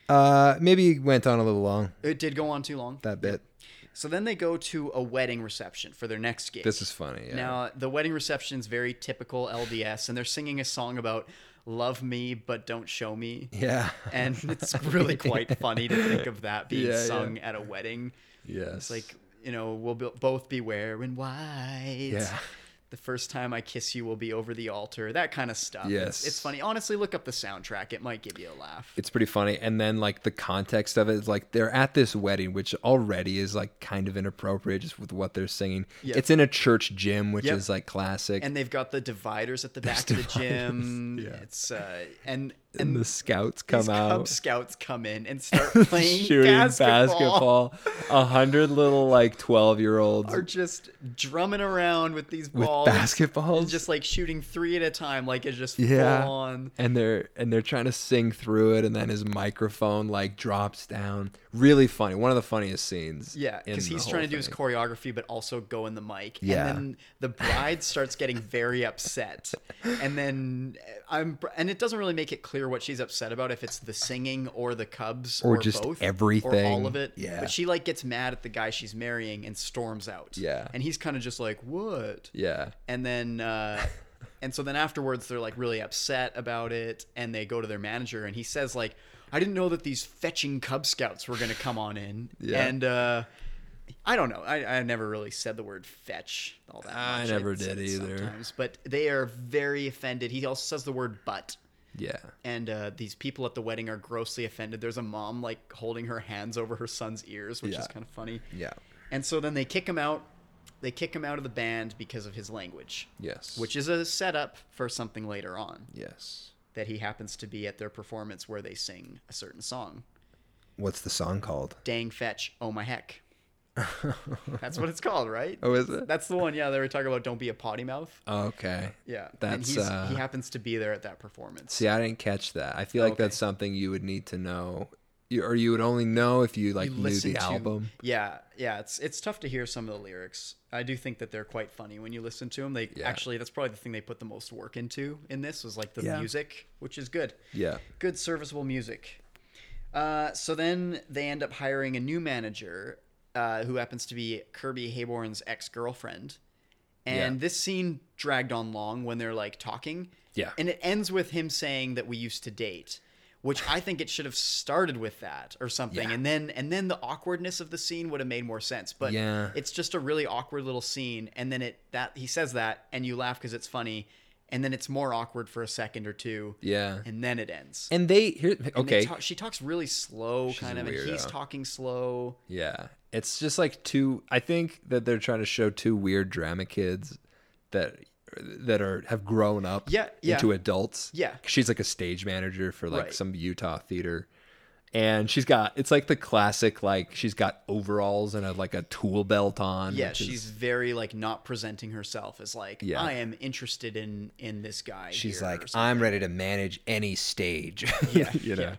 Uh, maybe it went on a little long It did go on too long. that bit. So then they go to a wedding reception for their next gig. This is funny. Yeah. Now, the wedding reception is very typical LDS, and they're singing a song about love me but don't show me. yeah. [laughs] And [laughs] it's really quite funny to think of that being Yeah, yeah. sung at a wedding. yes. It's like, you know, we'll be, both be wearing white. Yeah. The first time I kiss you will be over the altar. That kind of stuff. It's, Yes. it's funny. Honestly, look up the soundtrack. It might give you a laugh. it's pretty funny. And then like the context of it is like they're at this wedding, which already is like kind of inappropriate just with what they're singing. Yep. It's in a church gym, which Yep. is like classic. and they've got the dividers at the There's back of the dividers, gym. [laughs] yeah. It's uh and and the scouts come out. Cub Scouts come in and [laughs] start playing shooting basketball. A hundred little like twelve year olds Are just drumming around with these with basketballs. just like shooting three at a time, like it's just yeah, full on. and they're and they're trying to sing through it, and then his microphone like drops down. Really funny. One of the funniest scenes. Yeah, because he's trying to do his choreography, but also go in the mic. Yeah. And then the bride starts getting very upset, and then uh, I'm, and it doesn't really make it clear what she's upset about if it's the singing or the Cubs Or or, just both or everything. all of it. Yeah. But she like gets mad at the guy she's marrying and storms out. Yeah. And he's kind of just like, what? Yeah. and then uh and so then afterwards they're like really upset about it and they go to their manager and he says like i didn't know that these fetching cub scouts were going to come on in Yeah. and uh I don't know. I, I never really said the word fetch all that I much. never I'd did either. Sometimes, but they are very offended. He also says the word butt, Yeah. and uh, these people at the wedding are grossly offended. There's a mom like holding her hands over her son's ears, which is kind of funny. Yeah. And so then they kick him out. They kick him out of the band because of his language Yes. which is a setup for something later on yes. that he happens to be at their performance where they sing a certain song. What's the song called? Dang fetch, oh my heck. [laughs] That's what it's called, right? Oh, is it? That's the one. Yeah, they were talking about don't be a potty mouth. Okay. Yeah, and That's, he's, uh, he happens to be there at that performance. See, I didn't catch that. I feel like Okay. that's something you would need to know, you, or you would only know if you like You knew the to- album. Yeah, yeah. It's it's tough to hear some of the lyrics. I do think that they're quite funny when you listen to them. They Yeah. actually that's probably the thing they put the most work into in this was like the Yeah. music, which is good. Yeah. good serviceable music. Uh, so then they end up hiring a new manager uh, who happens to be Kirby Heyborne's ex girlfriend. And Yeah. this scene dragged on long when they're like talking. Yeah. And it ends with him saying that we used to date, which I think it should have started with that or something. Yeah. And then and then the awkwardness of the scene would have made more sense. But Yeah. it's just a really awkward little scene. And then it that he says that and you laugh because it's funny. And then it's more awkward for a second or two. Yeah. And then it ends. And they here. And they Okay. talk- she talks really slow, She's kind of, and he's talking slow. Yeah. It's just like two I think that they're trying to show two weird drama kids that that are have grown up Yeah, yeah. into adults. Yeah. She's like a stage manager for like Right. some Utah theater. And she's got it's like the classic like she's got overalls and a like a tool belt on. Yeah, which is- she's very like not presenting herself as like Yeah. I am interested in in this guy. she's here," like. I'm ready to manage any stage. Yeah, [laughs] you know. yeah.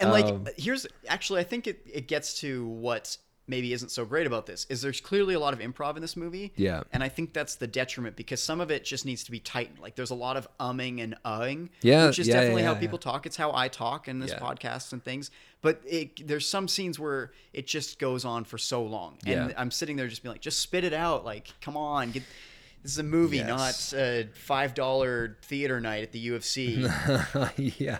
and like um, here's actually I think it it gets to what maybe isn't so great about this is there's clearly a lot of improv in this movie. Yeah. And I think that's the detriment because some of it just needs to be tightened. Like there's a lot of umming and uhing. Yeah, Which is yeah, definitely yeah, how yeah. people talk. It's how I talk in this podcast and things. But it, there's some scenes where it just goes on for so long. And. I'm sitting there just being like, just spit it out. Like, come on, get this is a movie, Yes. not a five dollar theater night at the UFC. [laughs] yeah.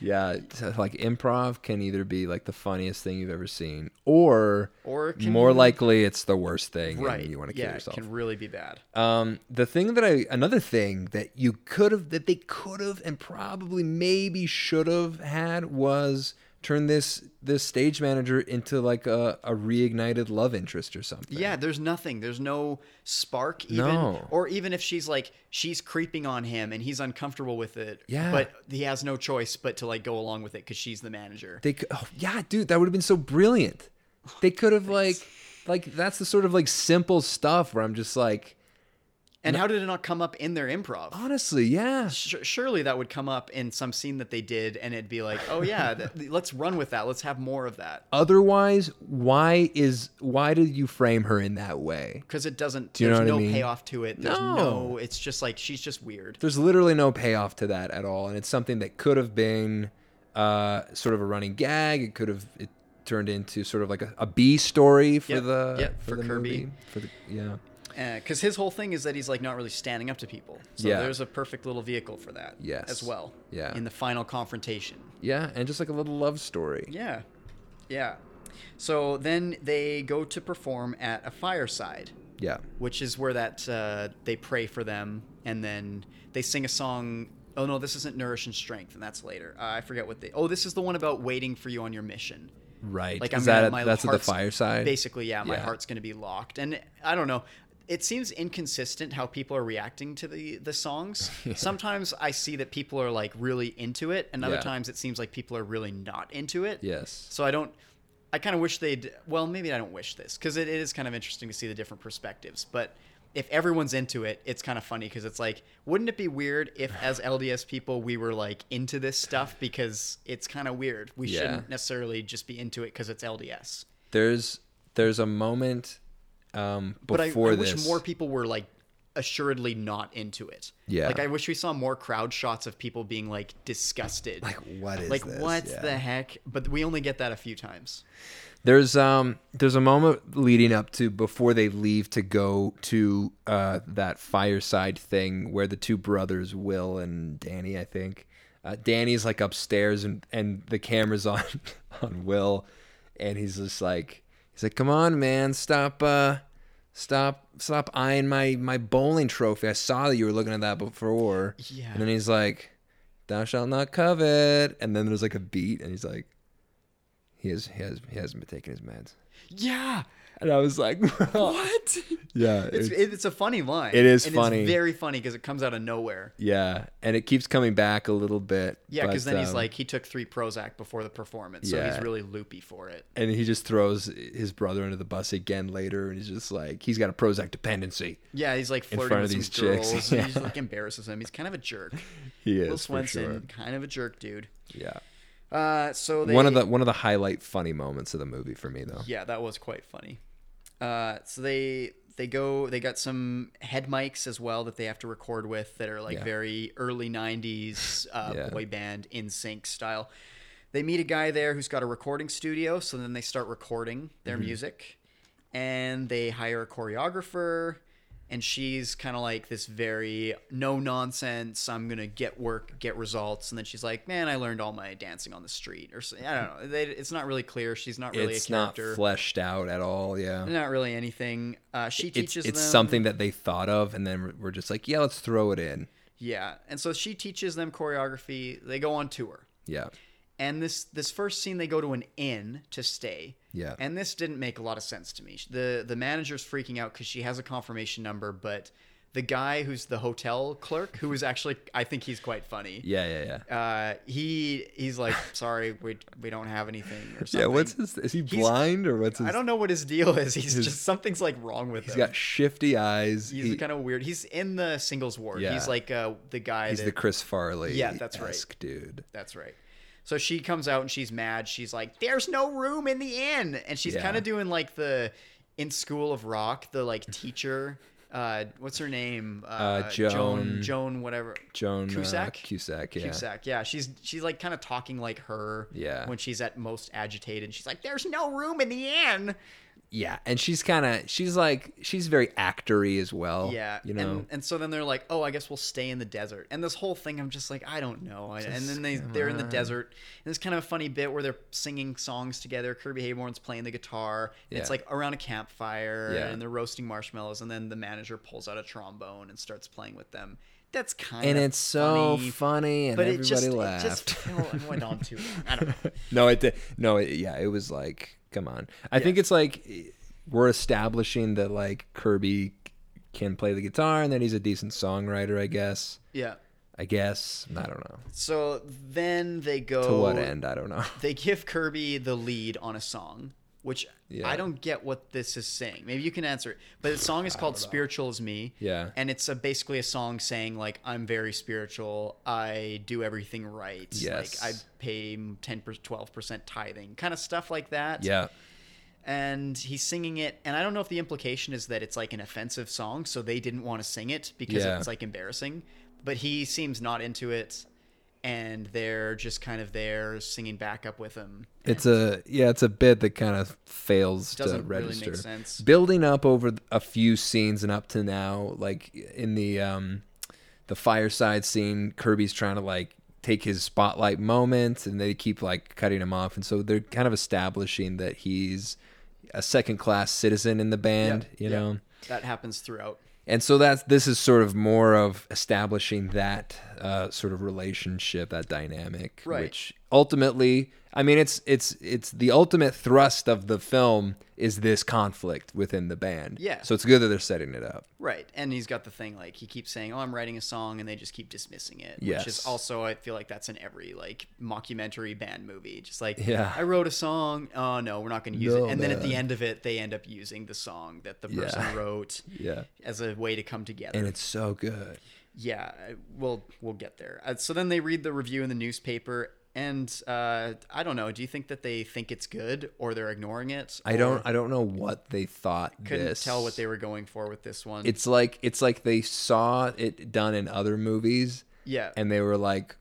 Yeah. Like improv can either be like the funniest thing you've ever seen or Or can- more likely it's the worst thing right. and you want to kill yourself. it can really be bad. Um, the thing that I, another thing that you could have, that they could have, and probably maybe should have had was turn this this stage manager into like a, a reignited love interest or something. Yeah, there's nothing. There's no spark even No. or even if she's like she's creeping on him and he's uncomfortable with it. Yeah. But he has no choice but to like go along with it cuz she's the manager. They could, oh, yeah, dude, that would have been so brilliant. They could have like, like that's the sort of like simple stuff where I'm just like, And how did it not come up in their improv? honestly, yeah, Sh- surely that would come up in some scene that they did and it'd be like, "Oh yeah, [laughs] th- let's run with that. Let's have more of that." Otherwise, why is why did you frame her in that way? Cuz it doesn't Do you know there's what I no mean? payoff to it. There's No. no. it's just like she's just weird. There's literally no payoff to that at all, and it's something that could have been uh, sort of a running gag. It could have it turned into sort of like a, a B story for Yep, the yep, for, for the Kirby. movie. For the yeah, because his whole thing is that he's like not really standing up to people. So Yeah. there's a perfect little vehicle for that. Yes. as well. Yeah. in the final confrontation. yeah, and just like a little love story. Yeah, yeah. So then they go to perform at a fireside, Yeah, which is where that uh, they pray for them, and then they sing a song. Oh no, this isn't nourish and strength, and that's later. Uh, I forget what they. Oh, this is the one about waiting for you on your mission. right. Like I'm that gonna, at- my that's at the fireside? Basically, yeah, my Yeah. heart's going to be locked, and I don't know. It seems inconsistent how people are reacting to the the songs. [laughs] Sometimes I see that people are like really into it, and other Yeah. times it seems like people are really not into it. Yes. So I don't. I kind of wish they'd. Well, maybe I don't wish this because it, it is kind of interesting to see the different perspectives. But if everyone's into it, it's kind of funny because it's like, wouldn't it be weird if, as [sighs] LDS people, we were like into this stuff because it's kind of weird. We Yeah. shouldn't necessarily just be into it because it's LDS. There's there's a moment um, But I, I this. wish more people were like assuredly not into it. Yeah. Like I wish we saw more crowd shots of people being like disgusted. like what is like this? what Yeah. the heck? But we only get that a few times. There's um there's a moment leading up to before they leave to go to uh that fireside thing where the two brothers Will and Danny I think uh, Danny's like upstairs and and the camera's [laughs] on on Will and he's just like he's like come on man stop uh stop stop eyeing my my bowling trophy I saw that you were looking at that before Yeah. and then he's like thou shalt not covet and then there's like a beat and he's like he has he has he hasn't been taking his meds. Yeah. And I was like, [laughs] What? Yeah, It's, it's- it's a funny line. It is and funny. It's very funny because it comes out of nowhere. yeah, and it keeps coming back a little bit. Yeah, because then he's um, like he took three Prozac before the performance, so Yeah. he's really loopy for it. and he just throws his brother under the bus again later, and he's just like, he's got a Prozac dependency. Yeah, he's like In flirting with these girls. chicks, and He just [laughs] like embarrasses him. He's kind of a jerk. [laughs] He is for Swenson, sure. kind of a jerk, dude. Yeah, Uh, so they, one of the one of the highlight funny moments of the movie for me though. yeah, that was quite funny. Uh, so they they go they got some head mics as well that they have to record with that are like Yeah. very early 90s uh, [laughs] Yeah. boy band NSYNC style they meet a guy there who's got a recording studio so then they start recording their Mm-hmm. music and they hire a choreographer and she's kind of like this very no nonsense i'm gonna get work get results and then she's like man i learned all my dancing on the street or i don't know they, it's not really clear she's not really it's a not fleshed out at all. Yeah, not really anything. Uh, she it's teaches it's them something that they thought of, and then we're just like, yeah, let's throw it in. Yeah, and so she teaches them choreography. They go on tour, Yeah, and this this first scene they go to an inn to stay. Yeah. and this didn't make a lot of sense to me. the The manager's freaking out because she has a confirmation number, but the guy who's the hotel clerk, who is actually I think he's quite funny. yeah, yeah, yeah. Uh, he he's like, sorry, we we don't have anything or something. Yeah, what's his? Is he blind or what's his? I don't know what his deal is. He's just something's like wrong with He's him. He's got shifty eyes. He's He- kind of weird. He's in the singles ward. Yeah. He's like uh, the guy He's that the Chris Farley. Yeah, that's right. dude. That's right. So she comes out and she's mad. She's like, "There's no room in the inn," and she's Yeah. kind of doing like the in School of Rock, the like teacher. Uh, what's her name? Uh, Joan. Joan- Joan, whatever. Joan uh, Cusack? Cusack, yeah. Cusack. Yeah, she's she's like kind of talking like her. Yeah. When she's at most agitated, she's like, "There's no room in the inn." Yeah, and she's kind of she's like she's very actory as well. Yeah, you know. and, and so then they're like, "Oh, I guess we'll stay in the desert." And this whole thing, I'm just like, I don't know. I- and then they they're in the desert, and it's kind of a funny bit where they're singing songs together. Kirby Heyborne's playing the guitar. and It's like around a campfire, Yeah. and they're roasting marshmallows. And then the manager pulls out a trombone and starts playing with them. That's kind of and of it's so funny, and but it everybody just laughed. it just went on too long. I don't know. [laughs] no, it did. No, it, yeah, it was like, come on. I think it's like we're establishing that like Kirby can play the guitar, and that he's a decent songwriter. I guess. Yeah. I guess. I don't know. So then they go To what end? I don't know. they give Kirby the lead on a song, which Yeah. I don't get what this is saying. Maybe you can answer it. But the [sighs] song is called "Spiritual as Me." Yeah. and it's a, basically a song saying like I'm very spiritual. I do everything right. Yes. like I pay ten twelve percent tithing, kind of stuff like that. Yeah. and he's singing it, and I don't know if the implication is that it's like an offensive song, so they didn't want to sing it because Yeah. it's like embarrassing. But he seems not into it, and they're just kind of there singing back up with him. It's a yeah, it's a bit that kind of fails to Doesn't really make register. sense. Building up over a few scenes and up to now, like in the um the fireside scene, Kirby's trying to like take his spotlight moment and they keep like cutting him off and so they're kind of establishing that he's a second class citizen in the band, Yep, you yep. know. that happens throughout. And so that's this is sort of more of establishing that uh, sort of relationship, that dynamic, Right. which ultimately, I mean, it's it's it's the ultimate thrust of the film is this conflict within the band. Yeah. So it's good that they're setting it up. Right, and he's got the thing like he keeps saying, "Oh, I'm writing a song," and they just keep dismissing it. Yes. Which is also, I feel like that's in every like mockumentary band movie. Just like, Yeah. I wrote a song. Oh no, we're not going to use No, it. And then at the end of it, they end up using the song that the Yeah. person wrote [laughs] Yeah. as a way to come together. And it's so good. yeah, we'll we'll get there. Uh, so then they read the review in the newspaper. And uh, I don't know. Do you think that they think it's good, or they're ignoring it? I don't I don't know what they thought couldn't this. tell what they were going for with this one. It's like it's like they saw it done in other movies yeah, and they were like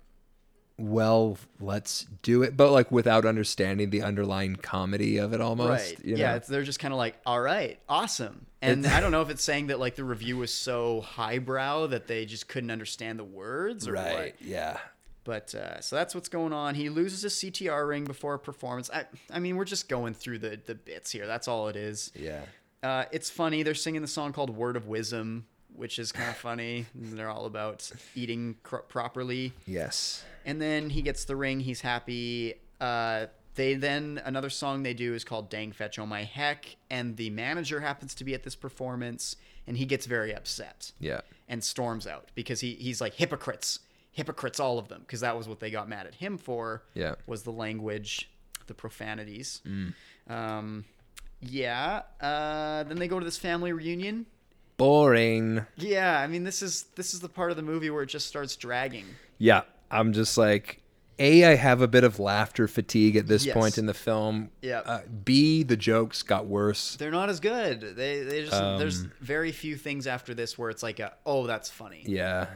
well let's do it but like without understanding the underlying comedy of it almost right you yeah know? it's, they're just kind of like all right awesome and i don't know if it's saying that like the review was so highbrow that they just couldn't understand the words or right what yeah but uh, so that's what's going on. He loses his ctr ring before a performance. I, I mean we're just going through the, the bits here. That's all it is. Yeah. Uh, it's funny. They're singing the song called word of wisdom which is kind of [sighs] funny. They're all about eating cr- properly. Yes. And then he gets the ring. He's happy. Uh, they then another song they do is called "Dang Fetch Oh My Heck," and the manager happens to be at this performance, and he gets very upset yeah. and storms out because he he's like hypocrites, hypocrites, all of them, because that was what they got mad at him for. Yeah. was the language, the profanities. Um, yeah. Uh, then they go to this family reunion. boring Yeah, I mean this is this is the part of the movie where it just starts dragging. yeah i'm just like a i have a bit of laughter fatigue at this Yes. point in the film Yeah. uh, b the jokes got worse they're not as good. They they just there's Um, very few things after this where it's like a oh that's funny. yeah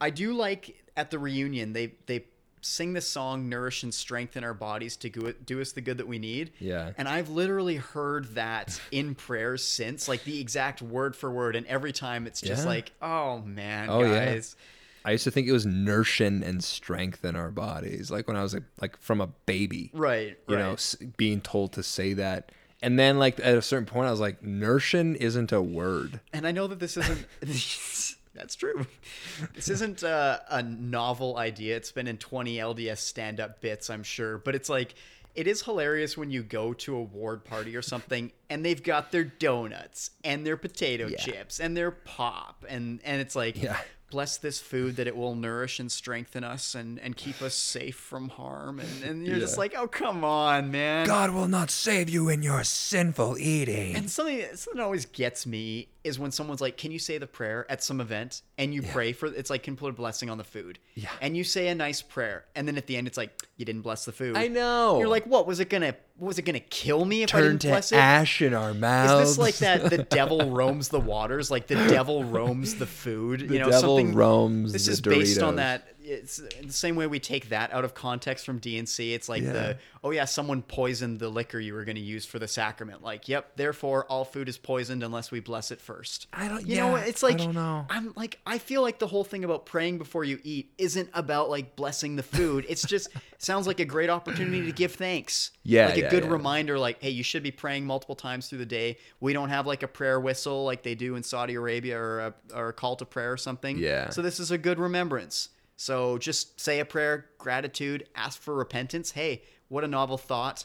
I do like at the reunion they they sing this song nourish and strengthen our bodies to do, do us the good that we need. Yeah. And I've literally heard that in prayers since like the exact word for word and every time it's just Yeah. like oh man Oh, yeah. guys. I used to think it was nourishing and strengthen our bodies, like when I was like, like from a baby, Right, You right. know, s- being told to say that, and then like at a certain point, I was like, nourishing isn't a word. And I know that this isn't. [laughs] that's true. [laughs] This isn't uh, a novel idea. It's been in 20 LDS stand up bits, I'm sure. But it's like, it is hilarious when you go to a ward party or something and they've got their donuts and their potato Yeah. chips and their pop. And, and it's like, Yeah. bless this food that it will nourish and strengthen us and, and keep us safe from harm. And, and you're just like, oh, come on, man. God will not save you in your sinful eating. And something something always gets me is when someone's like, "Can you say the prayer at some event?" and you pray for it's like can put a blessing on the food. Yeah. And you say a nice prayer, and then at the end it's like you didn't bless the food. I know. You're like, what was it gonna? Was it gonna kill me if I didn't to bless it? ash in our mouths. Is this like that? The [laughs] devil roams the waters, like the devil roams the food. The you know, devil something. roams This is based on that. It's the same way we take that out of context from D&C. It's like Yeah. the oh yeah, someone poisoned the liquor you were going to use for the sacrament. Like, yep. Therefore, all food is poisoned unless we bless it first. I don't- You know, yeah, it's I like don't know. I'm like I feel like the whole thing about praying before you eat isn't about like blessing the food. It's just [laughs] sounds like a great opportunity to give thanks. Yeah, like a yeah, good yeah. reminder. Like, hey, you should be praying multiple times through the day. We don't have like a prayer whistle like they do in Saudi Arabia or a, or a call to prayer or something. Yeah. So this is a good remembrance. So just say a prayer, gratitude, ask for repentance. Hey, what a novel thought.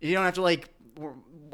You don't have to like,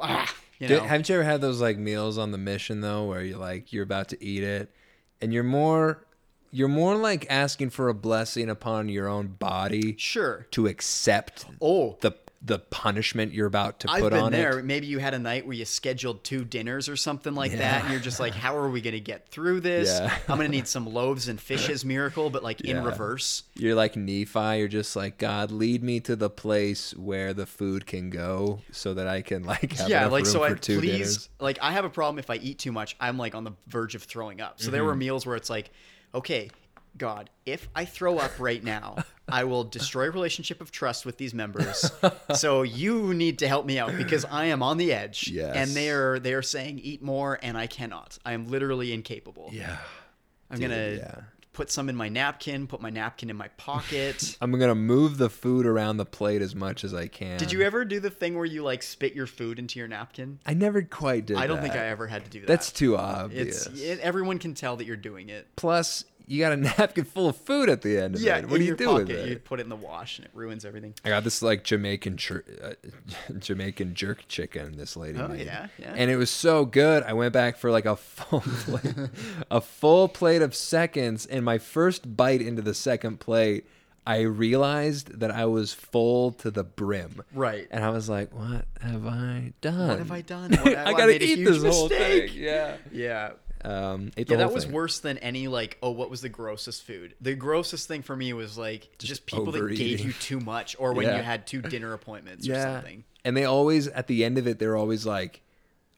ah, you know. haven't you ever had those like meals on the mission though, where you like you're about to eat it, and you're more, you're more like asking for a blessing upon your own body sure. to accept Oh, the the punishment you're about to I've put been on there. it. Maybe you had a night where you scheduled two dinners or something like that, and you're just like, "How are we going to get through this? Yeah. I'm going to need some loaves and fishes miracle, but like in reverse." You're like Nephi. You're just like God, lead me to the place where the food can go, so that I can like have yeah, like so. for I two please, dinners. like I have a problem if I eat too much. I'm like on the verge of throwing up. So there were Mm-hmm. meals where it's like, okay, God, if I throw up right now, [laughs] I will destroy relationship of trust with these members. so you need to help me out because I am on the edge. Yes. And they are they are saying eat more, and I cannot. I am literally incapable. Yeah. I'm Dude, gonna yeah. put some in my napkin, put my napkin in my pocket. [laughs] I'm gonna move the food around the plate as much as I can. Did you ever do the thing where you like spit your food into your napkin? I never quite did. I don't think. I ever had to do that. That's too obvious. It's it, everyone can tell that you're doing it. Plus, you got a [laughs] napkin full of food at the end of Yeah, it. What do you do pocket, with it? You put it in the wash and it ruins everything. I got this like Jamaican jer- uh, [laughs] Jamaican jerk chicken this lady Oh, made. yeah, yeah. And it was so good. I went back for like a [laughs] full plate, a full plate of seconds and my first bite into the second plate, I realized that I was full to the brim. Right. And I was like, "What have I done? What have I done? I I got to eat this whole mistake. thing." Yeah. Yeah. Um, Yeah, that was worse than any like, oh, what was the grossest food? The grossest thing for me was like just, people that gave you too much or when Yeah. you had two [laughs] dinner appointments or something. And they always at the end of it, they're always like,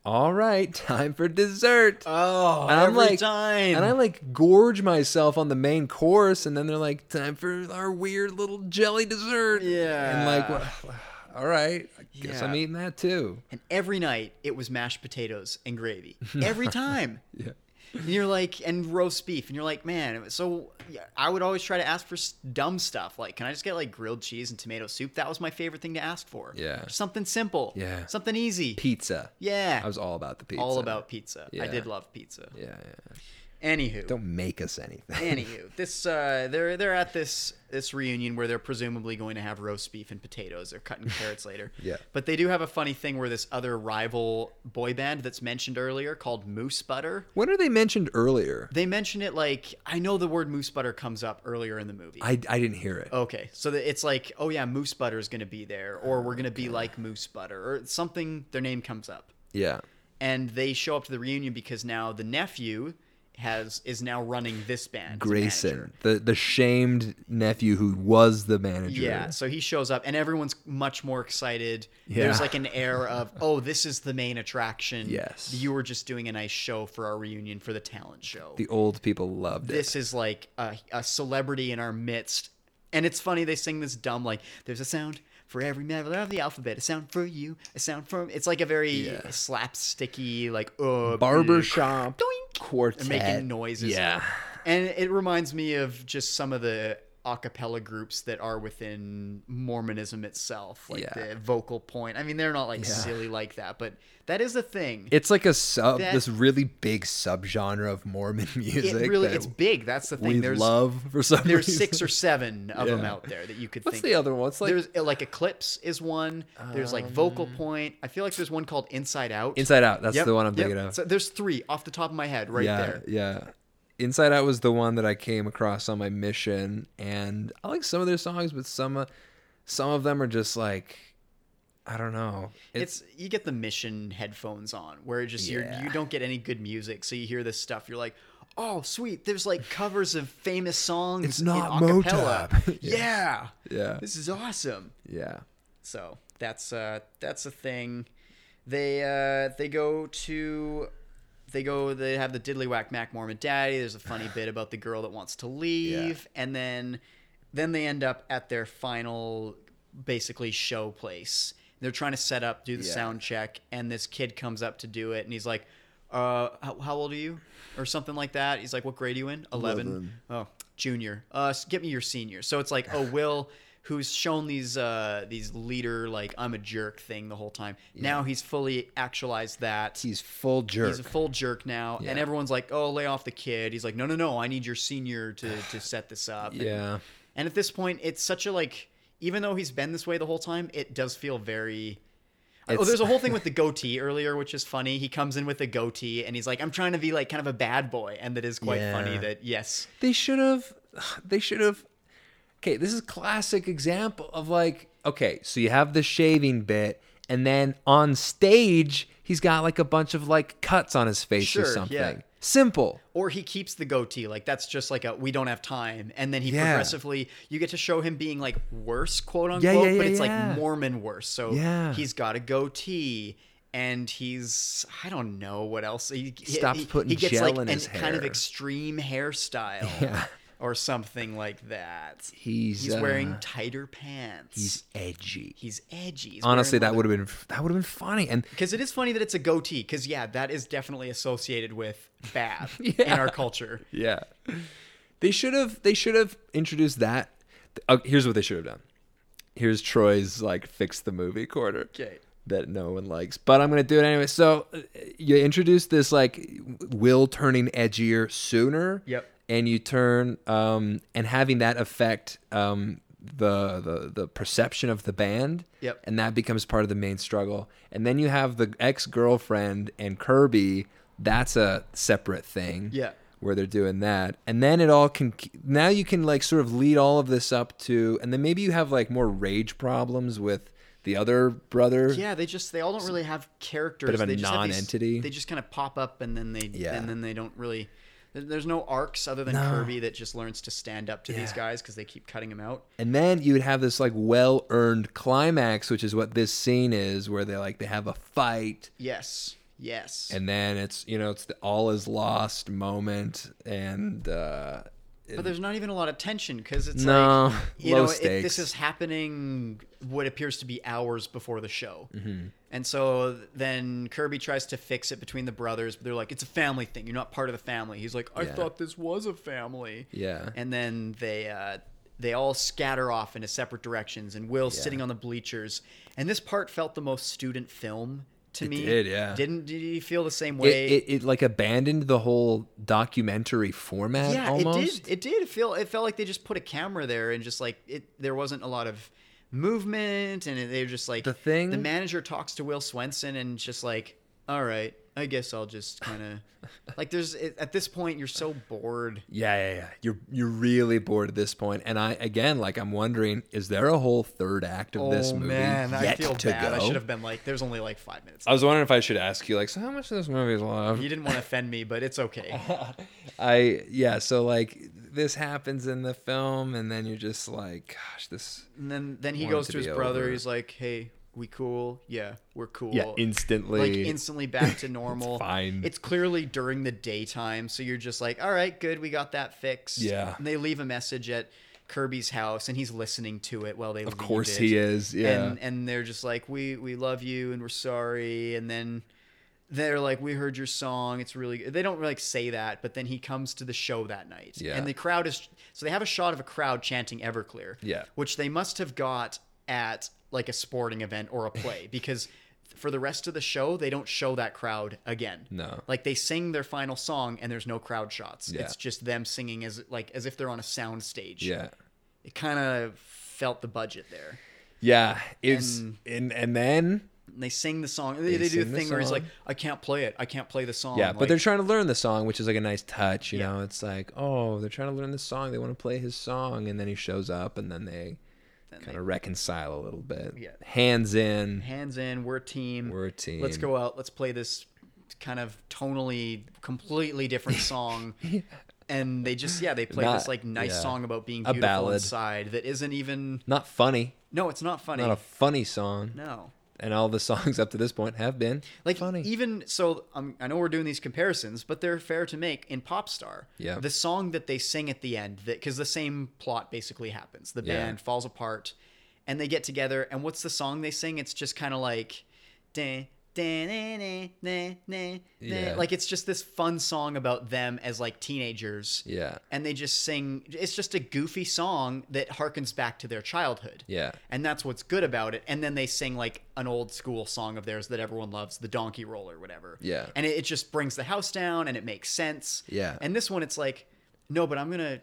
"All right, [laughs] time for dessert." Oh, and I'm every like, time. and I like gorge myself on the main course, and then they're like, "Time for our weird little jelly dessert." Yeah. and like, well, [sighs] all right, guess Yeah. I'm eating that too. And every night it was mashed potatoes and gravy. [laughs] Every time. Yeah. And you're like, and roast beef, and you're like, man. So I would always try to ask for dumb stuff, like, can I just get like grilled cheese and tomato soup? That was my favorite thing to ask for. Yeah. something simple. Yeah. something easy. Pizza. Yeah, I was all about the pizza. all about pizza. I did love pizza. Yeah, yeah. Anywho, Don't make us anything. Anywho, [laughs] this uh, they're they're at this this reunion where they're presumably going to have roast beef and potatoes. They're cutting [laughs] carrots later. Yeah. But they do have a funny thing where this other rival boy band that's mentioned earlier called Moose Butter. when are they mentioned earlier? They mention it like I know the word moose butter comes up earlier in the movie. I, I didn't hear it. Okay, so it's like, oh yeah, moose butter is going to be there, or we're going to be like moose butter, or something. Their name comes up, Yeah. and they show up to the reunion because now the nephew has is now running this band. Grayson, the the shamed nephew who was the manager. Yeah, so he shows up and everyone's much more excited. Yeah. There's like an air of, oh, this is the main attraction. Yes. You were just doing a nice show for our reunion for the talent show. The old people loved it. this is like a, a celebrity in our midst. And it's funny, they sing this dumb, like, there's a sound for every member of the alphabet, a sound for you, a sound for. It's like a very Yeah. slapsticky, like, uh, barbershop quartet and making noises. Yeah. And it reminds me of just some of the a cappella groups that are within Mormonism itself, like Yeah. the vocal point. I mean, they're not like Yeah. silly like that, but that is a thing. It's like a sub, That- this really big subgenre of Mormon [laughs] music. It really, it's big. That's the thing. we there's love for some there's reason. six or seven [laughs] of them out there that you could What's think. the of. other one? It's like there's uh, like Eclipse is one. There's like Vocal Point. I feel like there's one called Inside Out. Inside Out. That's Yep, the one I'm yep. thinking of. So there's three off the top of my head right yeah, there. yeah. Inside Out was the one that I came across on my mission, and I like some of their songs, but some, uh, some of them are just like, I don't know. It's, you get the mission headphones on where it just Yeah. you don't get any good music, so you hear this stuff. You're like, oh sweet, there's like covers of famous songs. It's not in acapella. Motown. [laughs] yeah. Yeah. this is awesome. yeah. So that's uh that's a thing. They uh they go to they go they have the diddly whack Mac Mormon Daddy. There's a funny bit about the girl that wants to leave, and then then they end up at their final basically show place. They're trying to set up, do the Yeah. sound check, and this kid comes up to do it, and he's like, "Uh, how, how old are you?" or something like that. He's like, "What grade are you in?" Eleven. Eleven. Oh, junior. Uh, get me your senior. So it's like, oh, [sighs] Will, who's shown these uh these leader like I'm a jerk thing the whole time. Now he's fully actualized that. He's full jerk. He's a full jerk now, and everyone's like, "Oh, lay off the kid." He's like, "No, no, no! I need your senior to to [sighs] set this up." Yeah. And at this point, it's such a like, even though he's been this way the whole time, it does feel very. Oh, there's a whole thing with the [laughs] goatee earlier, which is funny. He comes in with a goatee, and he's like, "I'm trying to be like kind of a bad boy," and that is quite Yeah. funny. That yes, They should have. They should have. Okay, this is a classic example of like. Okay, so you have the shaving bit, and then on stage he's got like a bunch of like cuts on his face or something. yeah. Simple. or he keeps the goatee like that's just like a we don't have time and then he Yeah. progressively you get to show him being like worse quote unquote Yeah, but it's like mormon worse so Yeah. he's got a goatee and he's i don't know what else he, Stops he, putting he gets gel like in his kind of extreme hairstyle Yeah. Or something like that He's, he's wearing uh, tighter pants He's edgy. he's edgy He's Honestly, that would have been that would have been funny. And because it is funny that it's a goatee because yeah that is definitely associated with bad [laughs] in our culture yeah, they should have they should have introduced that. Uh, here's what they should have done. Here's Troy's like fix the movie quarter. okay that no one likes, but I'm gonna do it anyway. So uh, you introduce this like Will turning edgier sooner. Yep. And you turn um and having that affect um the the the perception of the band. Yep. And that becomes part of the main struggle. And then you have the ex girlfriend and Kirby. That's a separate thing yeah where they're doing that and then it all can now you can like sort of lead all of this up to and then maybe you have like more rage problems with the other brother Yeah, they just they all don't really have characters. Bit of a they just have these- non-entity. They just kind of pop up and then they Yeah. and then they don't really. There- There's no arcs other than No. Kirby that just learns to stand up to these guys because they keep cutting him out. and then you would have this like well-earned climax which is what this scene is where they like they have a fight Yes, yes. and then it's you know it's the all is lost moment and uh but there's not even a lot of tension because it's No, like [laughs] you know it, this is happening what appears to be hours before the show, Mm-hmm. and so then Kirby tries to fix it between the brothers, but they're like, "It's a family thing. You're not part of the family." He's like, "I Yeah. thought this was a family." yeah and then they uh, they all scatter off into separate directions and will's Yeah. sitting on the bleachers and this part felt the most student film to It me did, yeah. didn't did you feel the same way it, it like abandoned the whole documentary format yeah almost it did it did feel it felt like they just put a camera there and just like it there wasn't a lot of movement and they're just like The thing- the manager talks to will swenson and just like all right i guess i'll just kind of like there's at this point you're so bored Yeah, yeah, yeah. You're you're really bored at this point, and I again like I'm wondering, is there a whole third act of this oh, movie Oh, man, yet I feel to bad. go? I should have been like, there's only like five minutes. I was wondering if I should ask you, like, so how much of this movie is left? You didn't want to offend me, but it's okay. [laughs] I yeah. So like this happens in the film, and then you're just like, gosh, this. And then then he goes to to his brother. over. He's like, "Hey, we cool? Yeah, we're cool." Yeah, instantly. like instantly back to [laughs] normal. fine. It's clearly during the daytime, so you're just like, "All right, good, we got that fixed." Yeah. And they leave a message at Kirby's house, and he's listening to it while they. Of course he is. Yeah. And and they're just like, "We we love you, and we're sorry." And then. They're like, we heard your song. It's really good. They don't like say that, but then he comes to the show that night. Yeah. And the crowd is so they have a shot of a crowd chanting Everclean. Yeah. Which they must have got at like a sporting event or a play [laughs] because for the rest of the show they don't show that crowd again. No. Like they sing their final song and there's no crowd shots. Yeah. It's just them singing as like as if they're on a sound stage. yeah. It kind of felt the budget there. Yeah. It's And- and and then And they sing the song. They, They they do sing the the thing where he's like. I can't play it. I can't play the song. yeah, but they're trying to learn the song, which is like a nice touch. You Yeah. know, it's like oh, they're trying to learn the song. They want to play his song, and then he shows up, and then they then kind of reconcile a little bit. Yeah. Hands in. hands in, we're a team. We're a team. Let's go out. Let's play this kind of tonally completely different [laughs] song. And they just yeah they play Not- this like nice yeah. song about being A beautiful ballad. inside that isn't even Not funny. no it's not funny Not a funny song. no And all the songs up to this point have been like funny. even so um, i know we're doing these comparisons but they're fair to make in popstar Yeah. the song that they sing at the end that because the same plot basically happens the Yeah. band falls apart and they get together and what's the song they sing it's just kind of like "Dun, dun, na, na, na, na, na." Yeah. like it's just this fun song about them as like teenagers Yeah. and they just sing it's just a goofy song that harkens back to their childhood Yeah. and that's what's good about it and then they sing like an old school song of theirs that everyone loves the donkey roll or whatever Yeah. and it, it just brings the house down and it makes sense Yeah. and this one it's like no but i'm gonna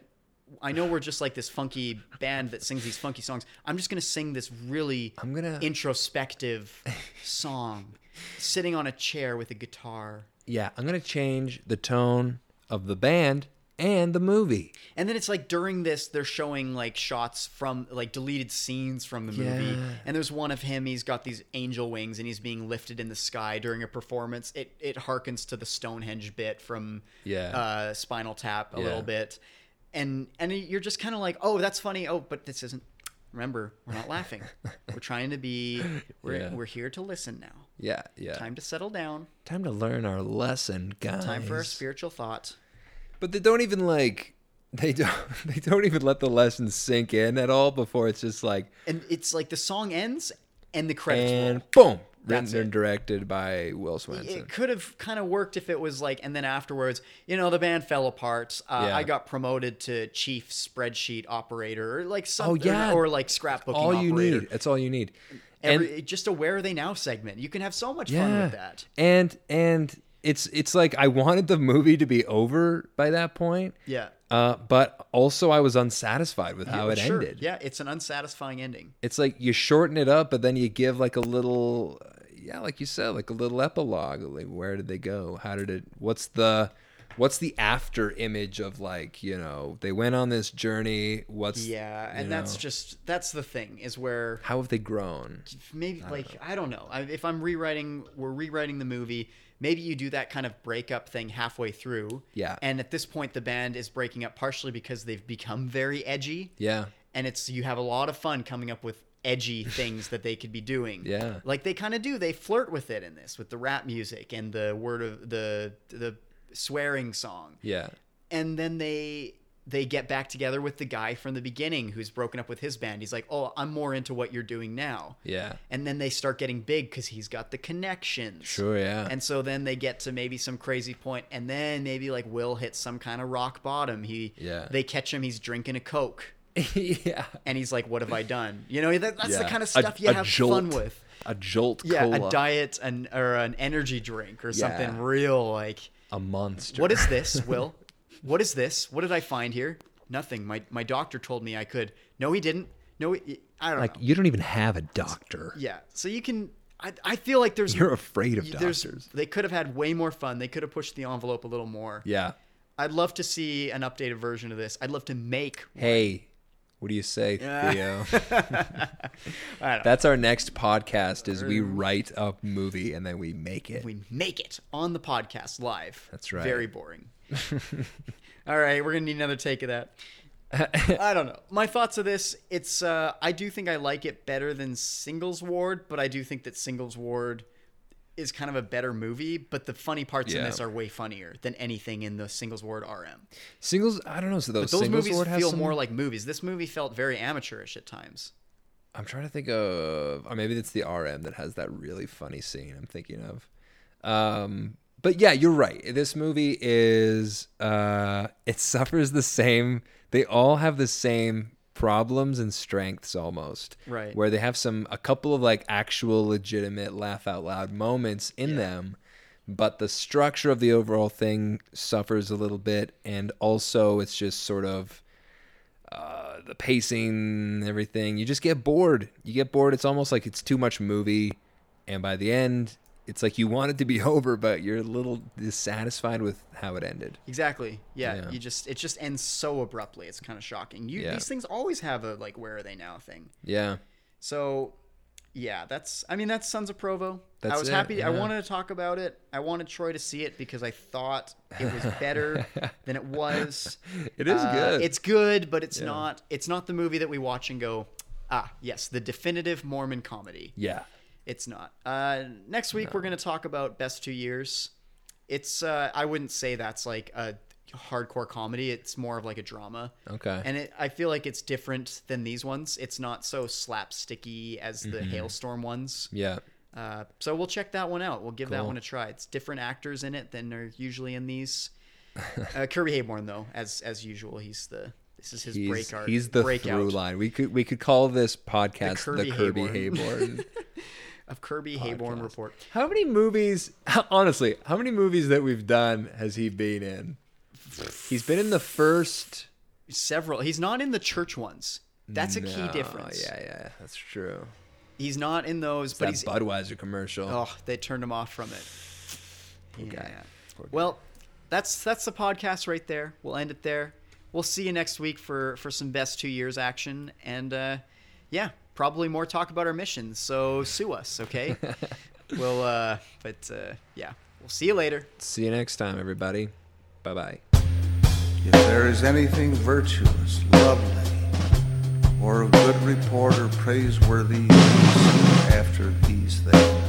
i know we're just like this funky band that sings these funky songs i'm just gonna sing this really I'm gonna- introspective song [laughs] sitting on a chair with a guitar Yeah, I'm gonna change the tone of the band and the movie. And then it's like during this, they're showing like shots from like deleted scenes from the movie. Yeah. And there's one of him, he's got these angel wings and he's being lifted in the sky during a performance. It it harkens to the Stonehenge bit from Yeah. uh, Spinal Tap a Yeah. little bit. And and you're just kind of like, oh, that's funny. Oh, but this isn't. Remember, we're not laughing. [laughs] we're trying to be. We're Yeah. we're here to listen now. Yeah, yeah. Time to settle down. Time to learn our lesson, guys. Time for our spiritual thought. But they don't even like they don't [laughs] they don't even let the lesson sink in at all before it's just like And it's like the song ends and the credits roll. and boom. That's Written it. and directed by Will Swenson. it could have kind of worked if it was like and then afterwards you know the band fell apart uh, Yeah. i got promoted to chief spreadsheet operator or like some Oh, yeah. or, or like scrapbooking all you operator. need. That's all you need. Every, just a where are they now segment you can have so much fun with that And and it's it's like I wanted the movie to be over by that point. yeah Uh, but also I was unsatisfied with how Yeah, it sure. ended. yeah it's an unsatisfying ending It's like you shorten it up, but then you give like a little, yeah, like you said, like a little epilogue. Like where did they go? How did it? What's the, what's the after image of like you know they went on this journey? What's yeah you and that's know, just that's the thing is where how have they grown? maybe like I don't know. I, if I'm rewriting, we're rewriting the movie. Maybe you do that kind of breakup thing halfway through. Yeah. And at this point, the band is breaking up partially because they've become very edgy, Yeah, and it's you have a lot of fun coming up with edgy [laughs] things that they could be doing. Yeah. Like they kind of do. They flirt with it in this with the rap music and the word of the the swearing song yeah, and then they they get back together with the guy from the beginning who's broken up with his band. He's like, "Oh, I'm more into what you're doing now." yeah. And then they start getting big because he's got the connections. Sure, yeah. And so then they get to maybe some crazy point, and then maybe like Will hits some kind of rock bottom. He Yeah. They catch him. He's drinking a coke, [laughs] yeah. and he's like, "What have I done?" You know, that, that's the kind of A- stuff you a have jolt. fun with. A jolt Yeah, cola, a diet and or an energy drink or something real like. a monster. What is this, Will? [laughs] what is this? What did I find here? Nothing. My my doctor told me I could. No, he didn't. No, he, I don't like? know. You don't even have a doctor. Yeah. So you can. I, I feel like there's. You're afraid of doctors. They could have had way more fun. They could have pushed the envelope a little more. Yeah. I'd love to see an updated version of this. I'd love to make. Hey, what do you say, Theo? [laughs] [laughs] That's our next podcast is we write a movie and then we make it. we make it on the podcast live. That's right. Very boring. [laughs] All right, we're gonna need another take of that. [laughs] I don't know. My thoughts of this, it's uh I do think I like it better than Singles Ward, but I do think that Singles Ward is kind of a better movie, but the funny parts in this are way funnier than anything in the Singles Ward RM. Singles, I don't know. So those, Those movies Award has feel some- more like movies. This movie felt very amateurish at times. I'm trying to think of, or maybe it's the RM that has that really funny scene I'm thinking of. Um, but yeah, you're right. This movie is, uh, it [laughs] suffers the same. They all have the same problems and strengths almost. Right. Where they have some, a couple of like actual legitimate laugh out loud moments in them, but the structure of the overall thing suffers a little bit. And also it's just sort of, uh, the pacing, everything. You just get bored. You get bored. It's almost like it's too much movie, and by the end, it's like you want it to be [laughs] over, but you're a little dissatisfied with how it ended. Exactly. Yeah, Yeah. You just it just ends so abruptly. It's kind of shocking. You Yeah. these things always have a like where are they now thing. Yeah. So, yeah, that's. I mean, that's Sons of Provo. That's I was it, happy. I wanted to talk about it. I wanted Troy to see it because I thought it was better [laughs] than it was. It is Uh, good. It's good, but it's Yeah. not. It's not the movie that we watch and go, ah, yes, the definitive Mormon comedy. Yeah. It's not. Uh, next week we're going to talk about best two years. It's. Uh, I wouldn't say that's like a hardcore comedy. It's more of like a drama. Okay. And it, I feel like it's different than these ones. It's not so slapsticky as the Mm-hmm. Halestorm ones. yeah. Uh, so we'll check that one out. We'll give that one a try. It's different actors in it than are usually in these. [laughs] Uh, Kirby Heyborne, though, as as usual, he's the this is his He's, breakout. he's the breakout through line. We could we could call this podcast the Kirby Kirby, Heyborne. Heyborne. [laughs] of Kirby Heyborne report. how many movies? [laughs] Honestly, how many movies that we've done has he been in? He's been in the first. Several. He's not in the church ones. That's a No, key difference. Yeah, yeah, that's true. He's not in those, It's but he's Budweiser commercial. Oh, they turned him off from it. Yeah. Well, that's that's the podcast right there. We'll end it there. We'll see you next week for for some best two years action, and uh, yeah, probably more talk about our missions. So sue us, okay? [laughs] we'll, uh, but uh, yeah, we'll see you later. See you next time, everybody. Bye bye. If there is anything virtuous, lovely, or of good report or praiseworthy after these things,